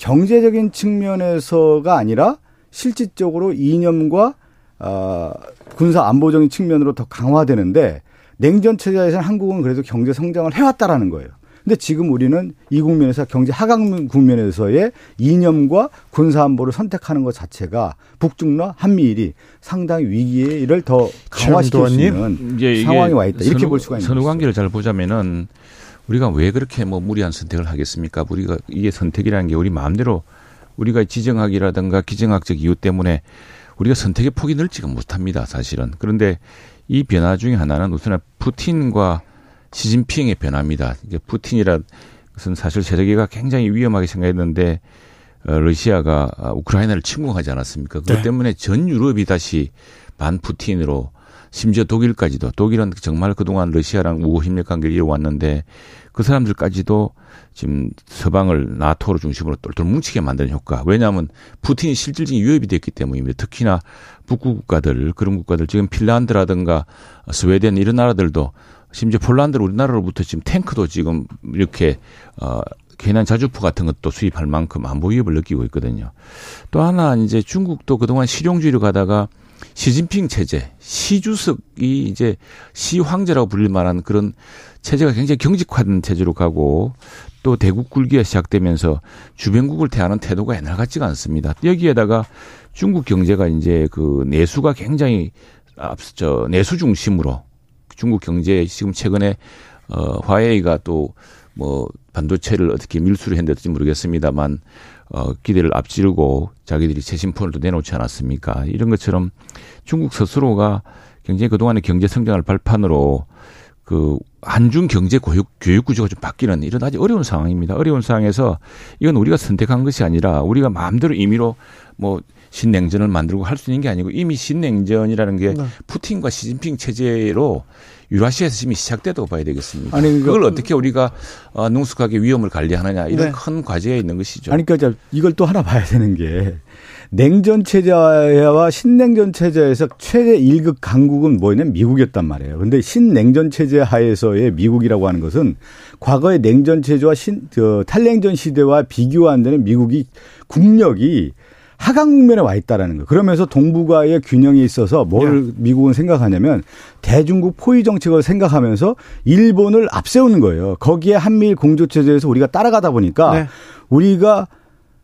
경제적인 측면에서가 아니라 실질적으로 이념과 어, 군사 안보적인 측면으로 더 강화되는데 냉전 체제에서는 한국은 그래도 경제 성장을 해왔다라는 거예요. 근데 지금 우리는 이 국면에서 경제 하강 국면에서의 이념과 군사 안보를 선택하는 것 자체가 북중러 한미일이 상당히 위기를 더 강화시킬 수 있는 상황이 와 있다. 이렇게 선후, 볼 수가 있는 선후 관계를 잘 보자면은 우리가 왜 그렇게 뭐 무리한 선택을 하겠습니까? 우리가 이게 선택이라는 게 우리 마음대로 우리가 지정학이라든가 기정학적 이유 때문에 우리가 선택의 폭이 넓지가 못합니다. 사실은. 그런데 이 변화 중에 하나는 우선 푸틴과 시진핑의 변화입니다. 이게 푸틴이라 것은 사실 세계가 굉장히 위험하게 생각했는데 어, 러시아가 우크라이나를 침공하지 않았습니까? 그것 네. 때문에 전 유럽이 다시 반 푸틴으로 심지어 독일까지도 독일은 정말 그동안 러시아랑 우호 협력 관계를 이어왔는데 그 사람들까지도 지금 서방을 나토로 중심으로 똘똘 뭉치게 만드는 효과. 왜냐하면 푸틴이 실질적인 위협이 됐기 때문입니다. 특히나 북구 국가들 그런 국가들 지금 핀란드라든가 스웨덴 이런 나라들도 심지어 폴란드 우리나라로부터 지금 탱크도 지금 이렇게 어 괜한 자주포 같은 것도 수입할 만큼 안보 위협을 느끼고 있거든요. 또 하나 이제 중국도 그동안 실용주의로 가다가 시진핑 체제, 시주석이 이제 시황제라고 불릴 만한 그런 체제가 굉장히 경직화된 체제로 가고 또 대국 굴기가 시작되면서 주변국을 대하는 태도가 옛날 같지가 않습니다. 여기에다가 중국 경제가 이제 그 내수가 굉장히 앞서 내수 중심으로 중국 경제 지금 최근에 어 화웨이가 또 뭐 반도체를 어떻게 밀수를 했는지 모르겠습니다만 어 기대를 앞지르고 자기들이 새 심폰을 또 내놓지 않았습니까? 이런 것처럼 중국 스스로가 굉장히 그동안의 경제 성장을 발판으로 그 한중 경제 교육 교육 구조가 좀 바뀌는 이런 아주 어려운 상황입니다. 어려운 상황에서 이건 우리가 선택한 것이 아니라 우리가 마음대로 임의로 뭐 신냉전을 만들고 할 수 있는 게 아니고 이미 신냉전이라는 게 네. 푸틴과 시진핑 체제로 유라시아에서 이미 시작되다고 봐야 되겠습니까? 아니, 그러니까 그걸 어떻게 우리가 어, 능숙하게 위험을 관리하느냐 이런 네. 큰 과제가 있는 것이죠. 아니 그러니까 이걸 또 하나 봐야 되는 게 냉전 체제와 신냉전 체제에서 최대 1급 강국은 뭐냐면 미국이었단 말이에요. 근데 신냉전 체제 하에서의 미국이라고 하는 것은 과거의 냉전 체제와 신, 저, 탈냉전 시대와 비교가 안 되는 미국이 국력이 하강 국면에 와 있다라는 거. 그러면서 동북아의 균형이 있어서 뭘 네. 미국은 생각하냐면 대중국 포위 정책을 생각하면서 일본을 앞세우는 거예요. 거기에 한미일 공조 체제에서 우리가 따라가다 보니까 네. 우리가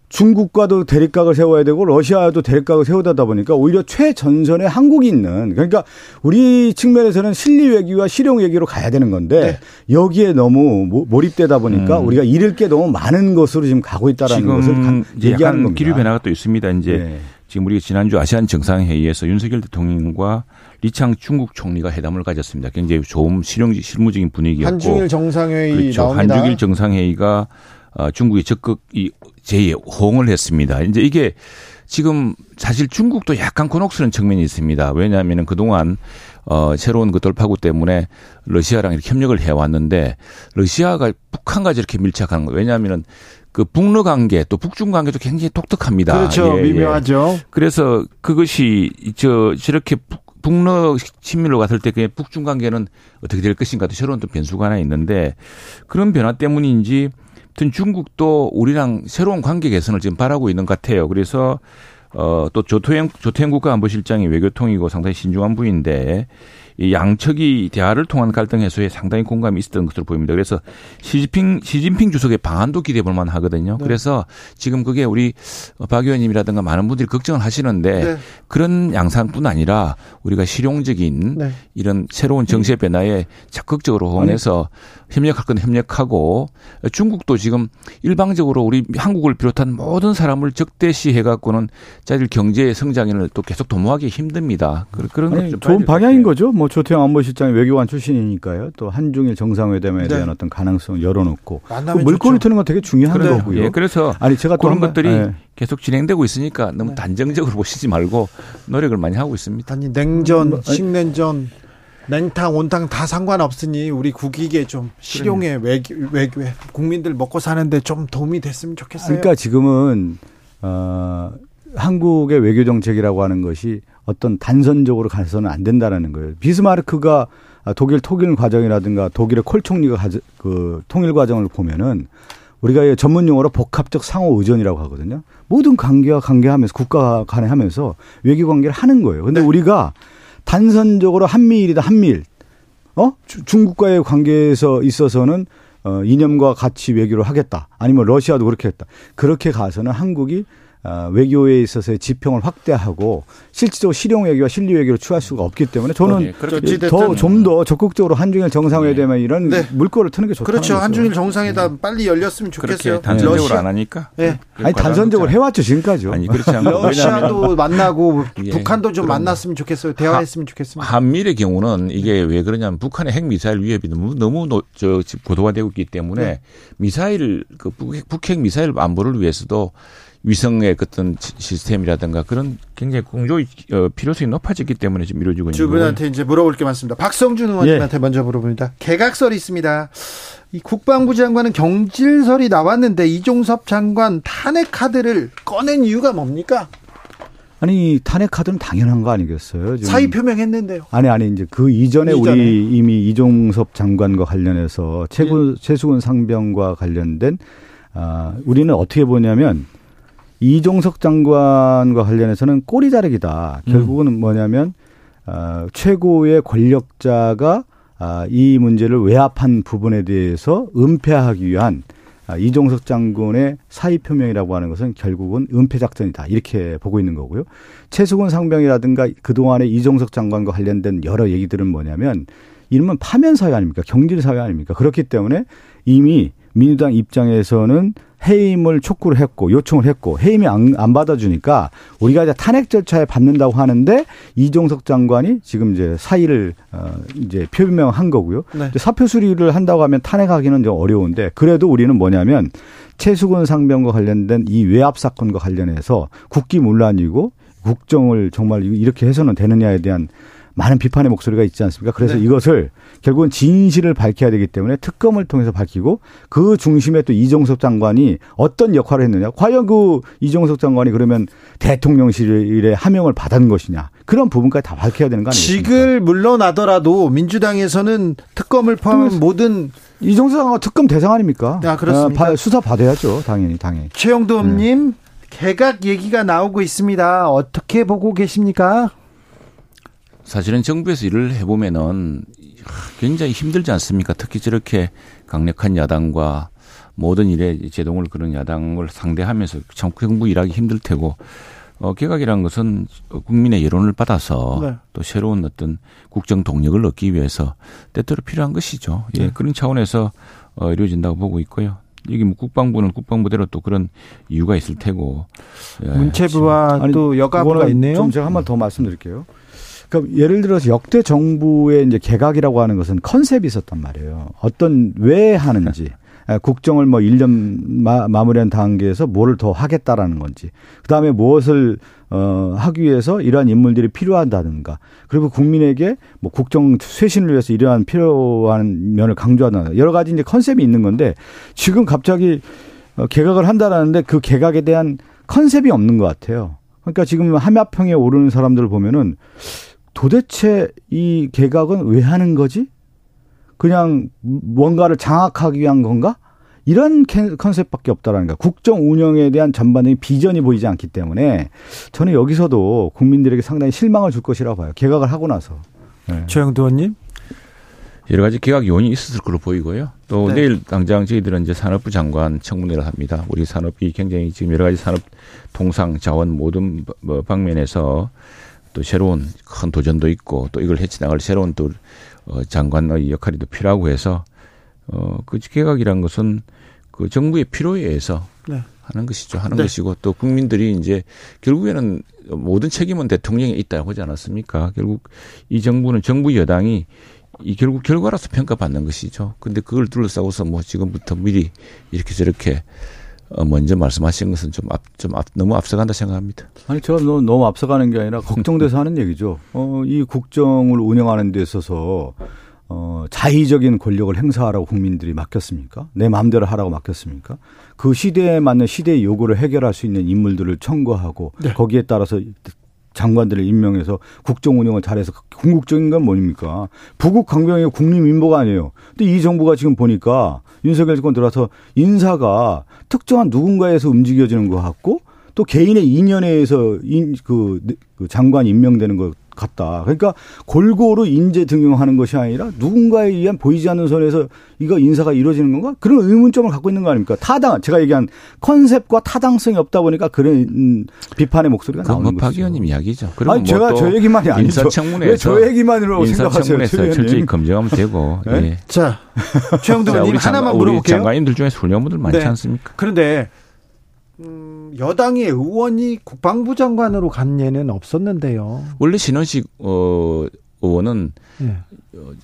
중국과도 대립각을 세워야 되고 러시아도 대립각을 세우다 보니까 오히려 최전선에 한국이 있는 그러니까 우리 측면에서는 실리 외교와 실용 외교로 가야 되는 건데 네. 여기에 너무 몰입되다 보니까 음. 우리가 잃을 게 너무 많은 것으로 지금 가고 있다라는 것을 얘기하는 겁니다. 기류 변화가 또 있습니다. 이제 네. 지금 우리가 지난주 아시안 정상회의에서 윤석열 대통령과 리창 중국 총리가 회담을 가졌습니다. 굉장히 좋은 실용 실무적인 분위기였고 한중일 정상회의 그렇죠. 나옵니다. 한중일 정상회의가 어, 중국이 적극 이 재호응을 했습니다. 이제 이게 지금 사실 중국도 약간 곤혹스러운 측면이 있습니다. 왜냐하면 그동안 어, 새로운 그 돌파구 때문에 러시아랑 이렇게 협력을 해왔는데 러시아가 북한과 저렇게 밀착하는 거 왜냐하면은 그 북러 관계 또 북중 관계도 굉장히 독특합니다. 그렇죠. 예, 예. 미묘하죠. 예. 그래서 그것이 저 저렇게 북, 북러 친밀로 갔을 때 그냥 북중 관계는 어떻게 될 것인가 도 새로운 또 변수가 하나 있는데 그런 변화 때문인지 하여튼 중국도 우리랑 새로운 관계 개선을 지금 바라고 있는 것 같아요. 그래서 어, 또 조태행, 조태행 국가안보실장이 외교통이고 상당히 신중한 분인데 이 양측이 대화를 통한 갈등 해소에 상당히 공감이 있었던 것으로 보입니다. 그래서 시진핑 시진핑 주석의 방안도 기대해 볼 만하거든요. 네. 그래서 지금 그게 우리 박 의원님이라든가 많은 분들이 걱정을 하시는데 네. 그런 양상뿐 아니라 우리가 실용적인 네. 이런 새로운 정세 변화에 적극적으로 호응해서 협력할 건 협력하고 중국도 지금 일방적으로 우리 한국을 비롯한 모든 사람을 적대시해 갖고는 자기 경제 성장을 또 계속 도모하기 힘듭니다. 그런 아니, 좋은 방향인 거죠. 뭐 조태영 안보실장이 외교관 출신이니까요. 또 한중일 정상회담에 네. 대한 어떤 가능성을 열어놓고 그 물꼬를 트는 건 되게 중요한 그래. 거고요. 예, 그래서 아니 제가 그런 것들이 네. 계속 진행되고 있으니까 너무 네. 단정적으로 보시지 말고 노력을 많이 하고 있습니다. 아니 냉전, 뭐, 식냉전 냉탕, 온탕 다 상관없으니 우리 국익에 좀 실용에 외교, 외교 국민들 먹고 사는데 좀 도움이 됐으면 좋겠어요. 그러니까 지금은 어, 한국의 외교 정책이라고 하는 것이 어떤 단선적으로 가서는 안 된다라는 거예요. 비스마르크가 독일 통일 과정이라든가 독일의 콜 총리가 가져, 그 통일 과정을 보면은 우리가 전문 용어로 복합적 상호 의존이라고 하거든요. 모든 관계와 관계하면서 국가 간에 하면서 외교 관계를 하는 거예요. 근데 네. 우리가 단선적으로 한미일이다 한미일. 어? 중국과의 관계에서 있어서는 어, 이념과 같이 외교를 하겠다. 아니면 러시아도 그렇게 했다. 그렇게 가서는 한국이 어, 외교에 있어서의 지평을 확대하고 실질적으로 실용 외교와 실리 외교를 취할 수가 없기 때문에 저는 더좀 더 적극적으로 한중일 정상회담에 네. 이런 네. 물꼬를 트는 게 좋다. 그렇죠. 한중일 정상회담 네. 빨리 열렸으면 좋겠어요. 단선적으로 러시아. 안 하니까. 네. 아니 단선적으로 해왔죠 지금까지. 아니 그렇지 않고 러시아도 만나고 [laughs] 예. 북한도 좀 만났으면 좋겠어요. 대화했으면 좋겠습니다. 한미의 경우는 이게 왜 그러냐면 북한의 핵 미사일 위협이 너무 너무 저 고도화 되고 있기 때문에 네. 미사일 그 북핵 미사일 안보를 위해서도 위성의 어떤 시스템이라든가 그런 굉장히 공조의 어, 필요성이 높아졌기 때문에 지금 이루어지고 있는 두 분한테 이제 물어볼 게 많습니다. 박성준 의원님한테 예. 먼저 물어봅니다. 개각설이 있습니다. 이 국방부 장관은 경질설이 나왔는데 이종섭 장관 탄핵 카드를 꺼낸 이유가 뭡니까? 아니 탄핵 카드는 당연한 거 아니겠어요? 지금. 사의 표명했는데요. 아니 아니 이제 그 이전에, 이전에. 우리 이미 이종섭 장관과 관련해서 최군 예. 최수근 상병과 관련된 아 우리는 어떻게 보냐면 이종석 장관과 관련해서는 꼬리 자르기다. 결국은 음. 뭐냐면 어, 최고의 권력자가 아, 이 문제를 외압한 부분에 대해서 은폐하기 위한 아, 이종석 장군의 사의 표명이라고 하는 것은 결국은 은폐 작전이다 이렇게 보고 있는 거고요. 최수근 상병이라든가 그 동안의 이종석 장관과 관련된 여러 얘기들은 뭐냐면 이름은 파면 사회 아닙니까? 경질 사회 아닙니까? 그렇기 때문에 이미 민주당 입장에서는 해임을 촉구를 했고 요청을 했고 해임이 안, 안 받아주니까 우리가 이제 탄핵 절차에 받는다고 하는데 이종석 장관이 지금 이제 사의를 어 이제 표명한 거고요. 네. 사표 수리를 한다고 하면 탄핵하기는 좀 어려운데 그래도 우리는 뭐냐면 최수근 상병과 관련된 이 외압 사건과 관련해서 국기 문란이고 국정을 정말 이렇게 해서는 되느냐에 대한 많은 비판의 목소리가 있지 않습니까? 그래서 네. 이것을 결국은 진실을 밝혀야 되기 때문에 특검을 통해서 밝히고 그 중심에 또 이종석 장관이 어떤 역할을 했느냐. 과연 그 이종석 장관이 그러면 대통령실의 하명을 받은 것이냐. 그런 부분까지 다 밝혀야 되는 거 아니겠습니까? 직을 물러나더라도 민주당에서는 특검을 포함한 모든 이종석 장관 특검 대상 아닙니까? 아, 그렇습니다. 아, 수사 받아야죠. 당연히, 당연히. 최영도님, 네. 개각 얘기가 나오고 있습니다. 어떻게 보고 계십니까? 사실은 정부에서 일을 해보면은 굉장히 힘들지 않습니까? 특히 저렇게 강력한 야당과 모든 일에 제동을 그런 야당을 상대하면서 정부 일하기 힘들 테고 어, 개각이라는 것은 국민의 여론을 받아서 네. 또 새로운 어떤 국정 동력을 얻기 위해서 때때로 필요한 것이죠. 예, 네. 그런 차원에서 어, 이루어진다고 보고 있고요. 여기 뭐 국방부는 국방부대로 또 그런 이유가 있을 테고. 예, 문체부와 또 여가부가 있네요. 좀 제가 한 번 더 말씀드릴게요. 그러니까 예를 들어서 역대 정부의 이제 개각이라고 하는 것은 컨셉이 있었단 말이에요. 어떤 왜 하는지. 예, [laughs] 국정을 뭐 1년 마, 마무리한 단계에서 뭐를 더 하겠다라는 건지. 그 다음에 무엇을, 어, 하기 위해서 이러한 인물들이 필요하다든가. 그리고 국민에게 뭐 국정 쇄신을 위해서 이러한 필요한 면을 강조하다. 여러 가지 이제 컨셉이 있는 건데 지금 갑자기 어, 개각을 한다라는데 그 개각에 대한 컨셉이 없는 것 같아요. 그러니까 지금 함야평에 오르는 사람들을 보면은 도대체 이 개각은 왜 하는 거지? 그냥 뭔가를 장악하기 위한 건가? 이런 컨셉밖에 없다라는 거야. 국정 운영에 대한 전반적인 비전이 보이지 않기 때문에 저는 여기서도 국민들에게 상당히 실망을 줄 것이라고 봐요. 개각을 하고 나서. 네. 최영두 의원님. 여러 가지 개각 요인이 있었을 걸로 보이고요. 또 네. 내일 당장 저희들은 이제 산업부 장관 청문회를 합니다. 우리 산업이 굉장히 지금 여러 가지 산업 통상 자원 모든 뭐 방면에서 또 새로운 큰 도전도 있고 또 이걸 해치나갈 새로운 또 어, 장관의 역할이 또 필요하고 해서 어, 그 개각이란 것은 그 정부의 필요에 의해서 네. 하는 것이죠. 하는 네. 것이고 또 국민들이 이제 결국에는 모든 책임은 대통령에 있다고 하지 않았습니까? 결국 이 정부는 정부 여당이 이 결국 결과라서 평가받는 것이죠. 근데 그걸 둘러싸고서 뭐 지금부터 미리 이렇게 저렇게 어, 먼저 말씀하신 것은 좀 앞, 좀 앞, 너무 앞서간다 생각합니다. 아니, 제가 너무, 너무 앞서가는 게 아니라 걱정돼서 하는 얘기죠. 어, 이 국정을 운영하는 데 있어서 어, 자의적인 권력을 행사하라고 국민들이 맡겼습니까? 내 마음대로 하라고 맡겼습니까? 그 시대에 맞는 시대의 요구를 해결할 수 있는 인물들을 청구하고 네. 거기에 따라서 장관들을 임명해서 국정 운영을 잘해서 궁극적인 건 뭡니까? 부국 강병의 국립 인보가 아니에요. 근데 이 정부가 지금 보니까 윤석열 정권 들어와서 인사가 특정한 누군가에서 움직여지는 것 같고 또 개인의 인연에 의해서 인, 그, 그 장관 임명되는 것 같다. 그러니까 골고루 인재 등용하는 것이 아니라 누군가에 의한 보이지 않는 선에서 이거 인사가 이루어지는 건가? 그런 의문점을 갖고 있는 거 아닙니까? 타당, 제가 얘기한 컨셉과 타당성이 없다 보니까 그런 비판의 목소리가 나오는 거죠. 박 의원님 이야기죠. 아니, 뭐 제가 저 얘기만이 아니죠. 인사청문회에서 왜저 얘기만으로 생각하세요? 철저히 검증하면 되고. 네? 예. 자, 최영도 [laughs] 의원님 하나만 물어볼게요. 우리 장관님들 중에서 훌륭한 분들 많지 네. 않습니까? 그런데 음, 여당의 의원이 국방부 장관으로 간 예는 없었는데요. 원래 신원식 어, 의원은 네.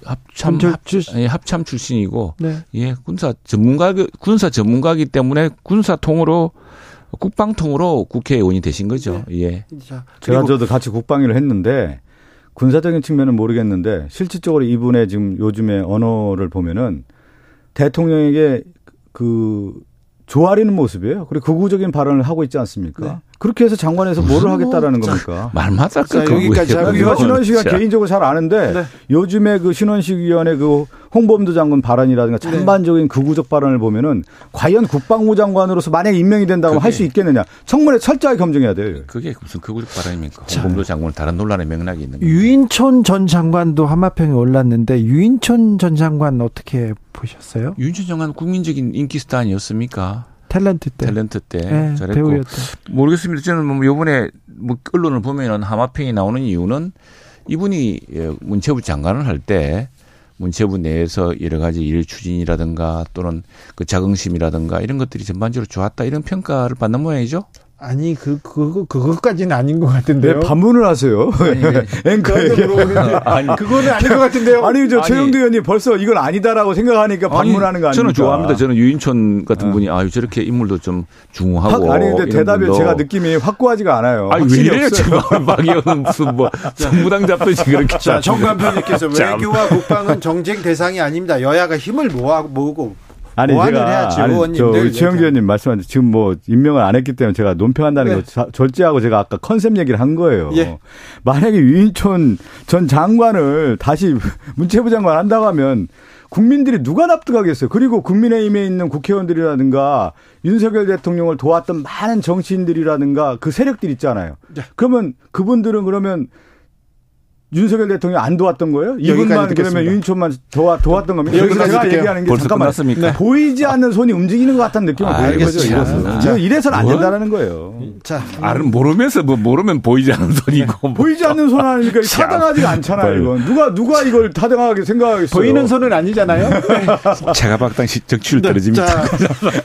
합참 합, 예, 합참 출신이고 네. 예 군사 전문가 군사 전문가이기 때문에 군사 통으로 국방 통으로 국회의원이 되신 거죠. 네. 예. 자, 제가 저도 같이 국방위를 했는데 군사적인 측면은 모르겠는데 실질적으로 이분의 지금 요즘의 언어를 보면은 대통령에게 그 조아리는 모습이에요. 그리고 극우적인 발언을 하고 있지 않습니까? 네. 그렇게 해서 장관에서 뭐를 하겠다라는 겁니까? 말마다 그 여기까지 하고요. 신원식이 개인적으로 잘 아는데 네. 요즘에 그 신원식 위원회 그 홍범도 장관 발언이라든가 네. 전반적인 극우적 발언을 보면은 과연 국방부 장관으로서 만약 임명이 된다고 할 수 있겠느냐? 청문회 철저하게 검증해야 돼요. 그게 무슨 극우적 발언입니까? 홍범도 장관은 다른 논란의 맥락이 있는 거예요. 유인촌 전 장관도 한마평에 올랐는데 유인촌 전 장관 어떻게 보셨어요? 유인촌 장관 국민적인 인기 스타 아니었습니까? 탤런트 때. 탤런트 때 네, 잘했고 배우였다. 모르겠습니다. 저는 뭐 요번에 뭐 언론을 보면은 하마평이 나오는 이유는 이분이 예, 문체부 장관을 할 때 문체부 내에서 여러 가지 일 추진이라든가 또는 그 자긍심이라든가 이런 것들이 전반적으로 좋았다 이런 평가를 받는 모양이죠. 아니 그 그거 그것까지는 아닌 것 같은데요. 네, 반문을 하세요. [laughs] 앵커에게 [laughs] 아니 그거는 아닌 것 같은데요. 아니 저 최영두 의원님 벌써 이건 아니다라고 생각하니까 반문하는 거 아닙니까? 저는 좋아합니다. 저는 유인촌 같은 어. 분이 아유 저렇게 인물도 좀 중후하고 아니 근데 대답이 제가 느낌이 확고하지가 않아요. 아니 왜 이래요 지금 막이오는 [laughs] 무슨 뭐 정부당 잡듯이 그렇게. 자 정관편님께서 외교와 국방은 정쟁 대상이 아닙니다. 여야가 힘을 모아 모으고 아니 제가 해야지, 아니 저 최영주 의원님 말씀한 지금 뭐 임명을 안 했기 때문에 제가 논평한다는 네. 거 절제하고 제가 아까 컨셉 얘기를 한 거예요. 예. 만약에 유인촌 전 장관을 다시 [laughs] 문체부 장관 한다고 하면 국민들이 누가 납득하겠어요? 그리고 국민의힘에 있는 국회의원들이라든가 윤석열 대통령을 도왔던 많은 정치인들이라든가 그 세력들 있잖아요. 네. 그러면 그분들은 그러면 윤석열 대통령 안 도왔던 거예요? 이분만 그러면 윤인촌만 도와, 도왔던 겁니다. 여기서 제가 얘기하는 게 잠깐만 네. 보이지 않는 손이 움직이는 것 같다는 느낌을 보이는 거죠. 이래서. 이래서는 안 된다는 거예요. 자, 아, 모르면서 뭐 모르면 보이지 않는 손이고 뭐. 보이지 않는 손 하니까 [laughs] 타당하지가 않잖아요. 이건 누가 누가 이걸 타당하게 생각하겠어요? 보이는 손은 아니잖아요. [laughs] 제가 박당 정치율 네. 떨어집니다.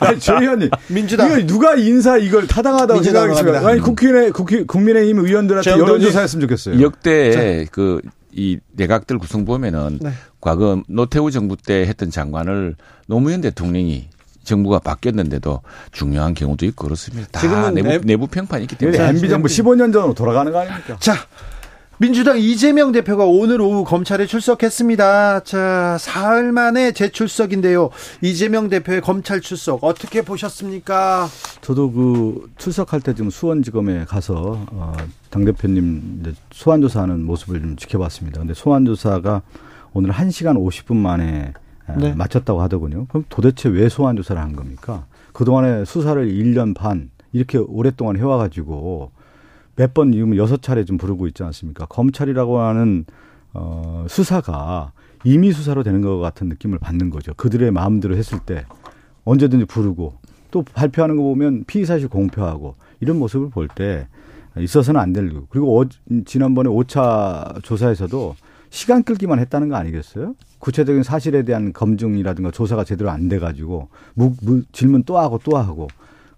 [laughs] 아니, 제 의원님 민주당 이거 누가 인사 이걸 타당하다고 생각하겠어요? 아니 국회의 국회 국민의힘 의원들한테 여론조사했으면 좋겠어요. 역대 그 이 내각들 구성 보면은 네. 과거 노태우 정부 때 했던 장관을 노무현 대통령이 정부가 바뀌었는데도 중요한 경우도 있고 그렇습니다. 지금은 내부, 내부 평판이 있기 때문에 MB 정부 15년 전으로 돌아가는 거 아닙니까? 자, 민주당 이재명 대표가 오늘 오후 검찰에 출석했습니다. 자, 사흘 만에 재출석인데요. 이재명 대표의 검찰 출석 어떻게 보셨습니까? 저도 그 출석할 때 지금 수원지검에 가서 어, 당 대표님 소환 조사하는 모습을 좀 지켜봤습니다. 근데 소환 조사가 오늘 1시간 50분 만에 네. 마쳤다고 하더군요. 그럼 도대체 왜 소환 조사를 한 겁니까? 그동안에 수사를 1년 반 이렇게 오랫동안 해와가지고 몇 번 이후 여섯 차례 좀 부르고 있지 않습니까? 검찰이라고 하는 어, 수사가 임의 수사로 되는 것 같은 느낌을 받는 거죠. 그들의 마음대로 했을 때 언제든지 부르고 또 발표하는 거 보면 피의 사실 공표하고 이런 모습을 볼 때 있어서는 안 될. 그리고 어, 지난번에 5차 조사에서도 시간 끌기만 했다는 거 아니겠어요? 구체적인 사실에 대한 검증이라든가 조사가 제대로 안 돼 가지고 무, 무, 질문 또 하고 또 하고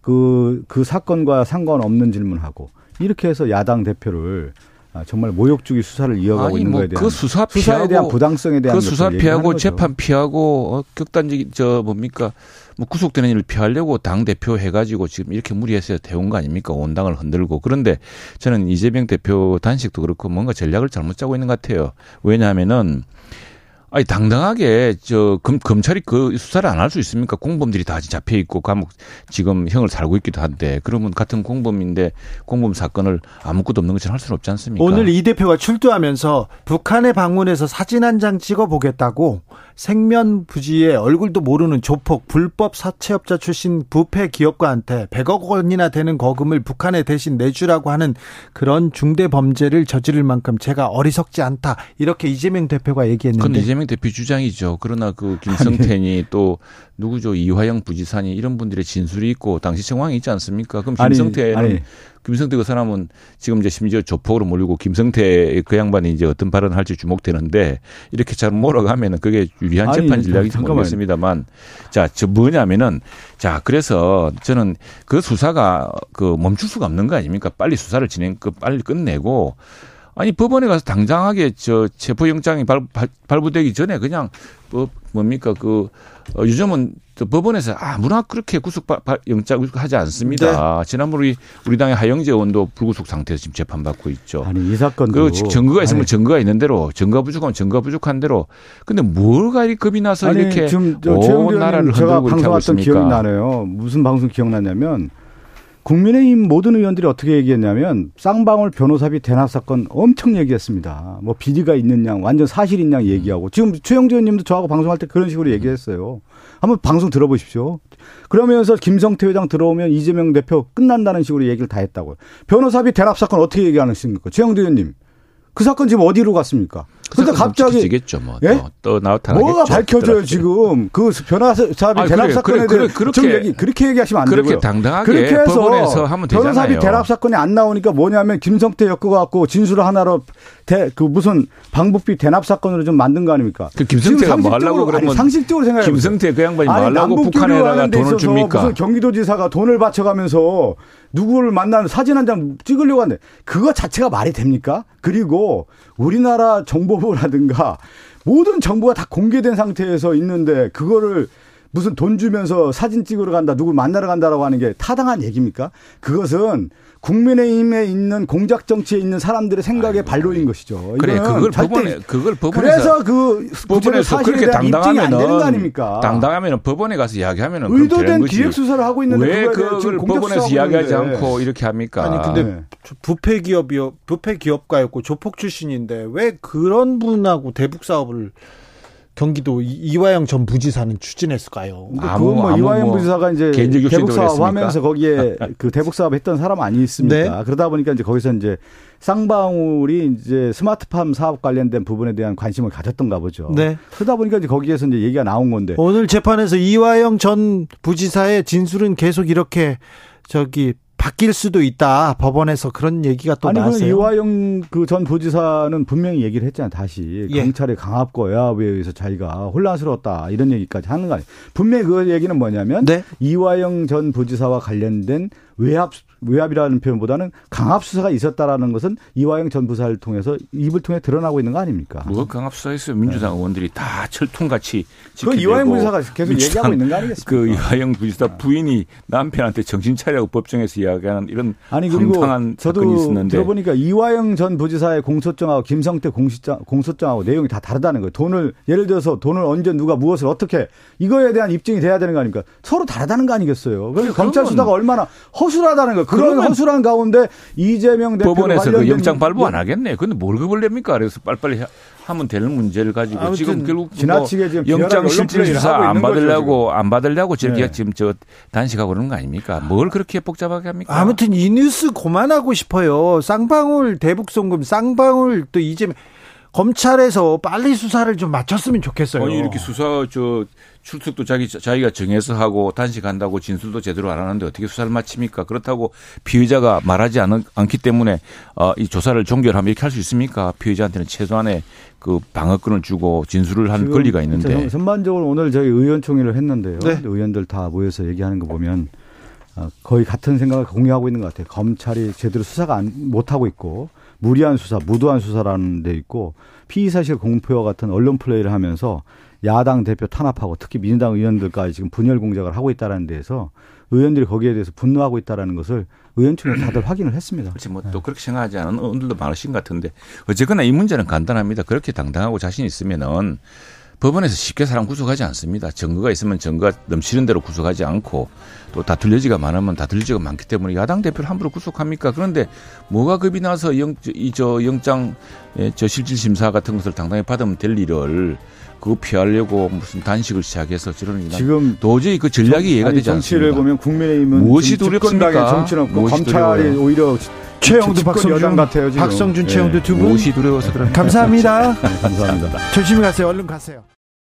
그, 그 사건과 상관없는 질문하고 이렇게 해서 야당 대표를 아, 정말 모욕주기 수사를 이어가고 아니, 있는 뭐 거에 대한 그 수사 피하고, 수사에 대한 부당성에 대한 그 수사 피하고 재판 피하고 어, 극단적인 저 뭡니까? 뭐 구속되는 일을 피하려고 당 대표 해가지고 지금 이렇게 무리해서 대운 거 아닙니까? 온 당을 흔들고. 그런데 저는 이재명 대표 단식도 그렇고 뭔가 전략을 잘못 짜고 있는 것 같아요. 왜냐하면은 아니 당당하게 저 검, 검찰이 그 수사를 안 할 수 있습니까? 공범들이 다 잡혀 있고 감옥 지금 형을 살고 있기도 한데 그러면 같은 공범인데 공범 사건을 아무것도 없는 것처럼 할 수는 없지 않습니까? 오늘 이 대표가 출두하면서 북한에 방문해서 사진 한 장 찍어 보겠다고 생면 부지에 얼굴도 모르는 조폭 불법 사채업자 출신 부패 기업가한테 100억 원이나 되는 거금을 북한에 대신 내주라고 하는 그런 중대 범죄를 저지를 만큼 제가 어리석지 않다 이렇게 이재명 대표가 얘기했는데 이재명 대표 주장이죠. 그러나 그 김성태니 [laughs] 또 누구죠 이화영 부지사니 이런 분들의 진술이 있고 당시 정황이 있지 않습니까? 그럼 김성태는 아니, 아니. 김성태 그 사람은 지금 이제 심지어 조폭으로 몰리고 김성태 그 양반이 이제 어떤 발언을 할지 주목되는데 이렇게 잘 몰아가면은 그게 유리한 재판 전략인지 모르겠습니다만 자, 저 뭐냐면은 자, 그래서 저는 그 수사가 그 멈출 수가 없는 거 아닙니까? 빨리 수사를 진행, 그 빨리 끝내고 아니 법원에 가서 당장하게 저 체포영장이 발, 발, 발 부되기 전에 그냥 뭐 뭡니까 그 어, 요즘은 법원에서 아무나 그렇게 구속 영장 하지 않습니다. 네. 지난번 우리 우리 당의 하영재 의원도 불구속 상태에서 지금 재판받고 있죠. 아니 이 사건도 그 증거가 있으면 아니. 증거가 있는 대로 증거 부족하면 증거 부족한 대로. 근데 뭘가 이 겁이 나서 아니, 이렇게 지금 온 나라를 흔들고 이렇게 하고 있습니까? 기억이 나네요. 무슨 방송 기억나냐면 국민의힘 모든 의원들이 어떻게 얘기했냐면 쌍방울 변호사비 대납 사건 엄청 얘기했습니다. 뭐 비리가 양 완전 사실인 양 얘기하고 지금 최영재 의원님도 저하고 방송할 때 그런 식으로 얘기했어요. 한번 방송 들어보십시오. 그러면서 김성태 회장 들어오면 이재명 대표 끝난다는 식으로 얘기를 다 했다고요. 변호사비 대납 사건 어떻게 얘기하는 식입니까? 최영재 의원님. 그 사건 지금 어디로 갔습니까? 근데 갑자기 지겠죠 뭐. 예? 또, 나타나겠죠. 뭐가 밝혀져요 지금 그 변호사비 대납 사건에 그래, 그렇게 얘기, 그렇게 얘기하시면 안 그렇게 되고요. 당당하게 그렇게 해서 법원에서 하면 되잖아요. 변호사비 대납 사건이 안 나오니까 뭐냐면 김성태 엮어갖고 진술 하나로 대, 그 무슨 방북비 대납 사건으로 좀 만든 거 아닙니까? 그 김성태가 뭐 하려고 그러면 상식적으로 생각해 김성태 그 양반이 뭐 하려고 북한에다가 돈을 줍니까? 무슨 경기도지사가 돈을 바쳐가면서 누구를 만나는 사진 한 장 찍으려고 하는데 그거 자체가 말이 됩니까? 그리고 우리나라 정보 부라든가 모든 정보가 다 공개된 상태에서 있는데 그거를 무슨 돈 주면서 사진 찍으러 간다, 누구 만나러 간다라고 하는 게 타당한 얘기입니까? 그것은 국민의힘에 있는 공작 정치에 있는 사람들의 생각의 반로인 것이죠. 그래 그걸 법원에 그걸 법원에서 그래서 그 법원에서 그렇게 당당하면 되는 거 아닙니까? 당당하면 법원에 가서 이야기하면 의도된 기획 수사를 하고 있는데 왜 그걸 법원에서 이야기하지 않고 이렇게 합니까? 아니 근데 네. 부패 기업이요 부패 기업가였고 조폭 출신인데 왜 그런 분하고 대북 사업을 경기도 이화영 전 부지사는 추진했을까요? 아무, 뭐 이화영 뭐 부지사가 이제 대북 사업 하면서 거기에 [laughs] 그 대북 사업 했던 사람 아니있습니까? 네. 그러다 보니까 이제 거기서 이제 쌍방울이 이제 스마트팜 사업 관련된 부분에 대한 관심을 가졌던가 보죠. 네. 그러다 보니까 이제 거기에서 이제 얘기가 나온 건데 오늘 재판에서 이화영 전 부지사의 진술은 계속 이렇게 저기 바뀔 수도 있다. 법원에서 그런 얘기가 또 아니, 나왔어요. 이화영 그 전 부지사는 분명히 얘기를 했잖아요. 다시 예. 경찰의 강압과 외압에 의해서 자기가 혼란스러웠다 이런 얘기까지 하는 거 아니에요. 분명히 그 얘기는 뭐냐면 네? 이화영 전 부지사와 관련된 외압 외압이라는 표현보다는 강압 수사가 있었다라는 것은 이화영 전 부사를 통해서 입을 통해 드러나고 있는 거 아닙니까? 뭐 강압 수사했어요. 민주당 네. 의원들이 다 철통같이 그 이화영 부지사가 계속 얘기하고 있는 거 아니겠습니까? 그 이화영 부지사 부인이 남편한테 정신 차리라고 법정에서 이야기하는 이런 아니 그리고 저도 있었는데. 들어보니까 이화영 전 부지사의 공소장하고 김성태 공소장 공소장하고 내용이 다 다르다는 거예요. 돈을 예를 들어서 돈을 언제 누가 무엇을 어떻게 이거에 대한 입증이 돼야 되는 거 아닙니까? 서로 다르다는 거 아니겠어요? 그래서 검찰 수사가 얼마나 허술하다는 거. 그런 허술한 가운데 이재명 대표 법원에서 그 영장 발부 안 하겠네. 근데 뭘 그걸 냅니까? 그래서 빨리빨리 하면 되는 문제를 가지고 지금 결국 뭐 지나치게 지금 영장 실질 수사 안 받으려고 거죠, 안 받으려고 저렇게 네. 지금 저 단식하고 그러는 거 아닙니까? 뭘 그렇게 복잡하게 합니까? 아무튼 이 뉴스 그만하고 싶어요. 쌍방울 대북 송금, 쌍방울 또 이재명 검찰에서 빨리 수사를 좀 마쳤으면 좋겠어요. 아니 이렇게 수사 저 출석도 자기 자기가 정해서 하고 단식한다고 진술도 제대로 안 하는데 어떻게 수사를 마칩니까? 그렇다고 피의자가 말하지 않, 않기 때문에 어, 이 조사를 종결하면 이렇게 할 수 있습니까? 피의자한테는 최소한의 그 방어권을 주고 진술을 한 권리가 있는데. 전반적으로 오늘 저희 의원총회를 했는데요. 네. 의원들 다 모여서 얘기하는 거 보면 어, 거의 같은 생각을 공유하고 있는 것 같아요. 검찰이 제대로 수사가 못 하고 있고 무리한 수사, 무도한 수사라는 데 있고 피의 사실 공표와 같은 언론 플레이를 하면서 야당 대표 탄압하고 특히 민주당 의원들까지 지금 분열 공작을 하고 있다라는 데에서 의원들이 거기에 대해서 분노하고 있다라는 것을 의원총회 다들 확인을 했습니다. 그렇지 뭐또 네. 그렇게 생각하지 않은 의원들도 많으신 것 같은데 어쨌거나 이 문제는 간단합니다. 그렇게 당당하고 자신 있으면은 법원에서 쉽게 사람 구속하지 않습니다. 증거가 있으면 증거가 넘치는 대로 구속하지 않고 또 다툴 여지가 많으면 다툴 여지가 많기 때문에 야당 대표를 함부로 구속합니까? 그런데 뭐가 겁이 나서 영, 이, 저 영장, 예, 저 실질 심사 같은 것을 당당히 받으면 될 일을 그거 피하려고 무슨 단식을 시작해서 저런 지금 도저히 그 전략이 정, 이해가 되지 않습니다. 정치를 보면 국민의힘은 무엇이 두렵습니까? 정치는 검찰이 오히려 최영두 박성준 같아요. 지금. 박성준 최영두 두 분. 무엇이 두려워서 그런 감사합니다. [laughs] 네, 감사합니다. 조심히 가세요. 얼른 가세요.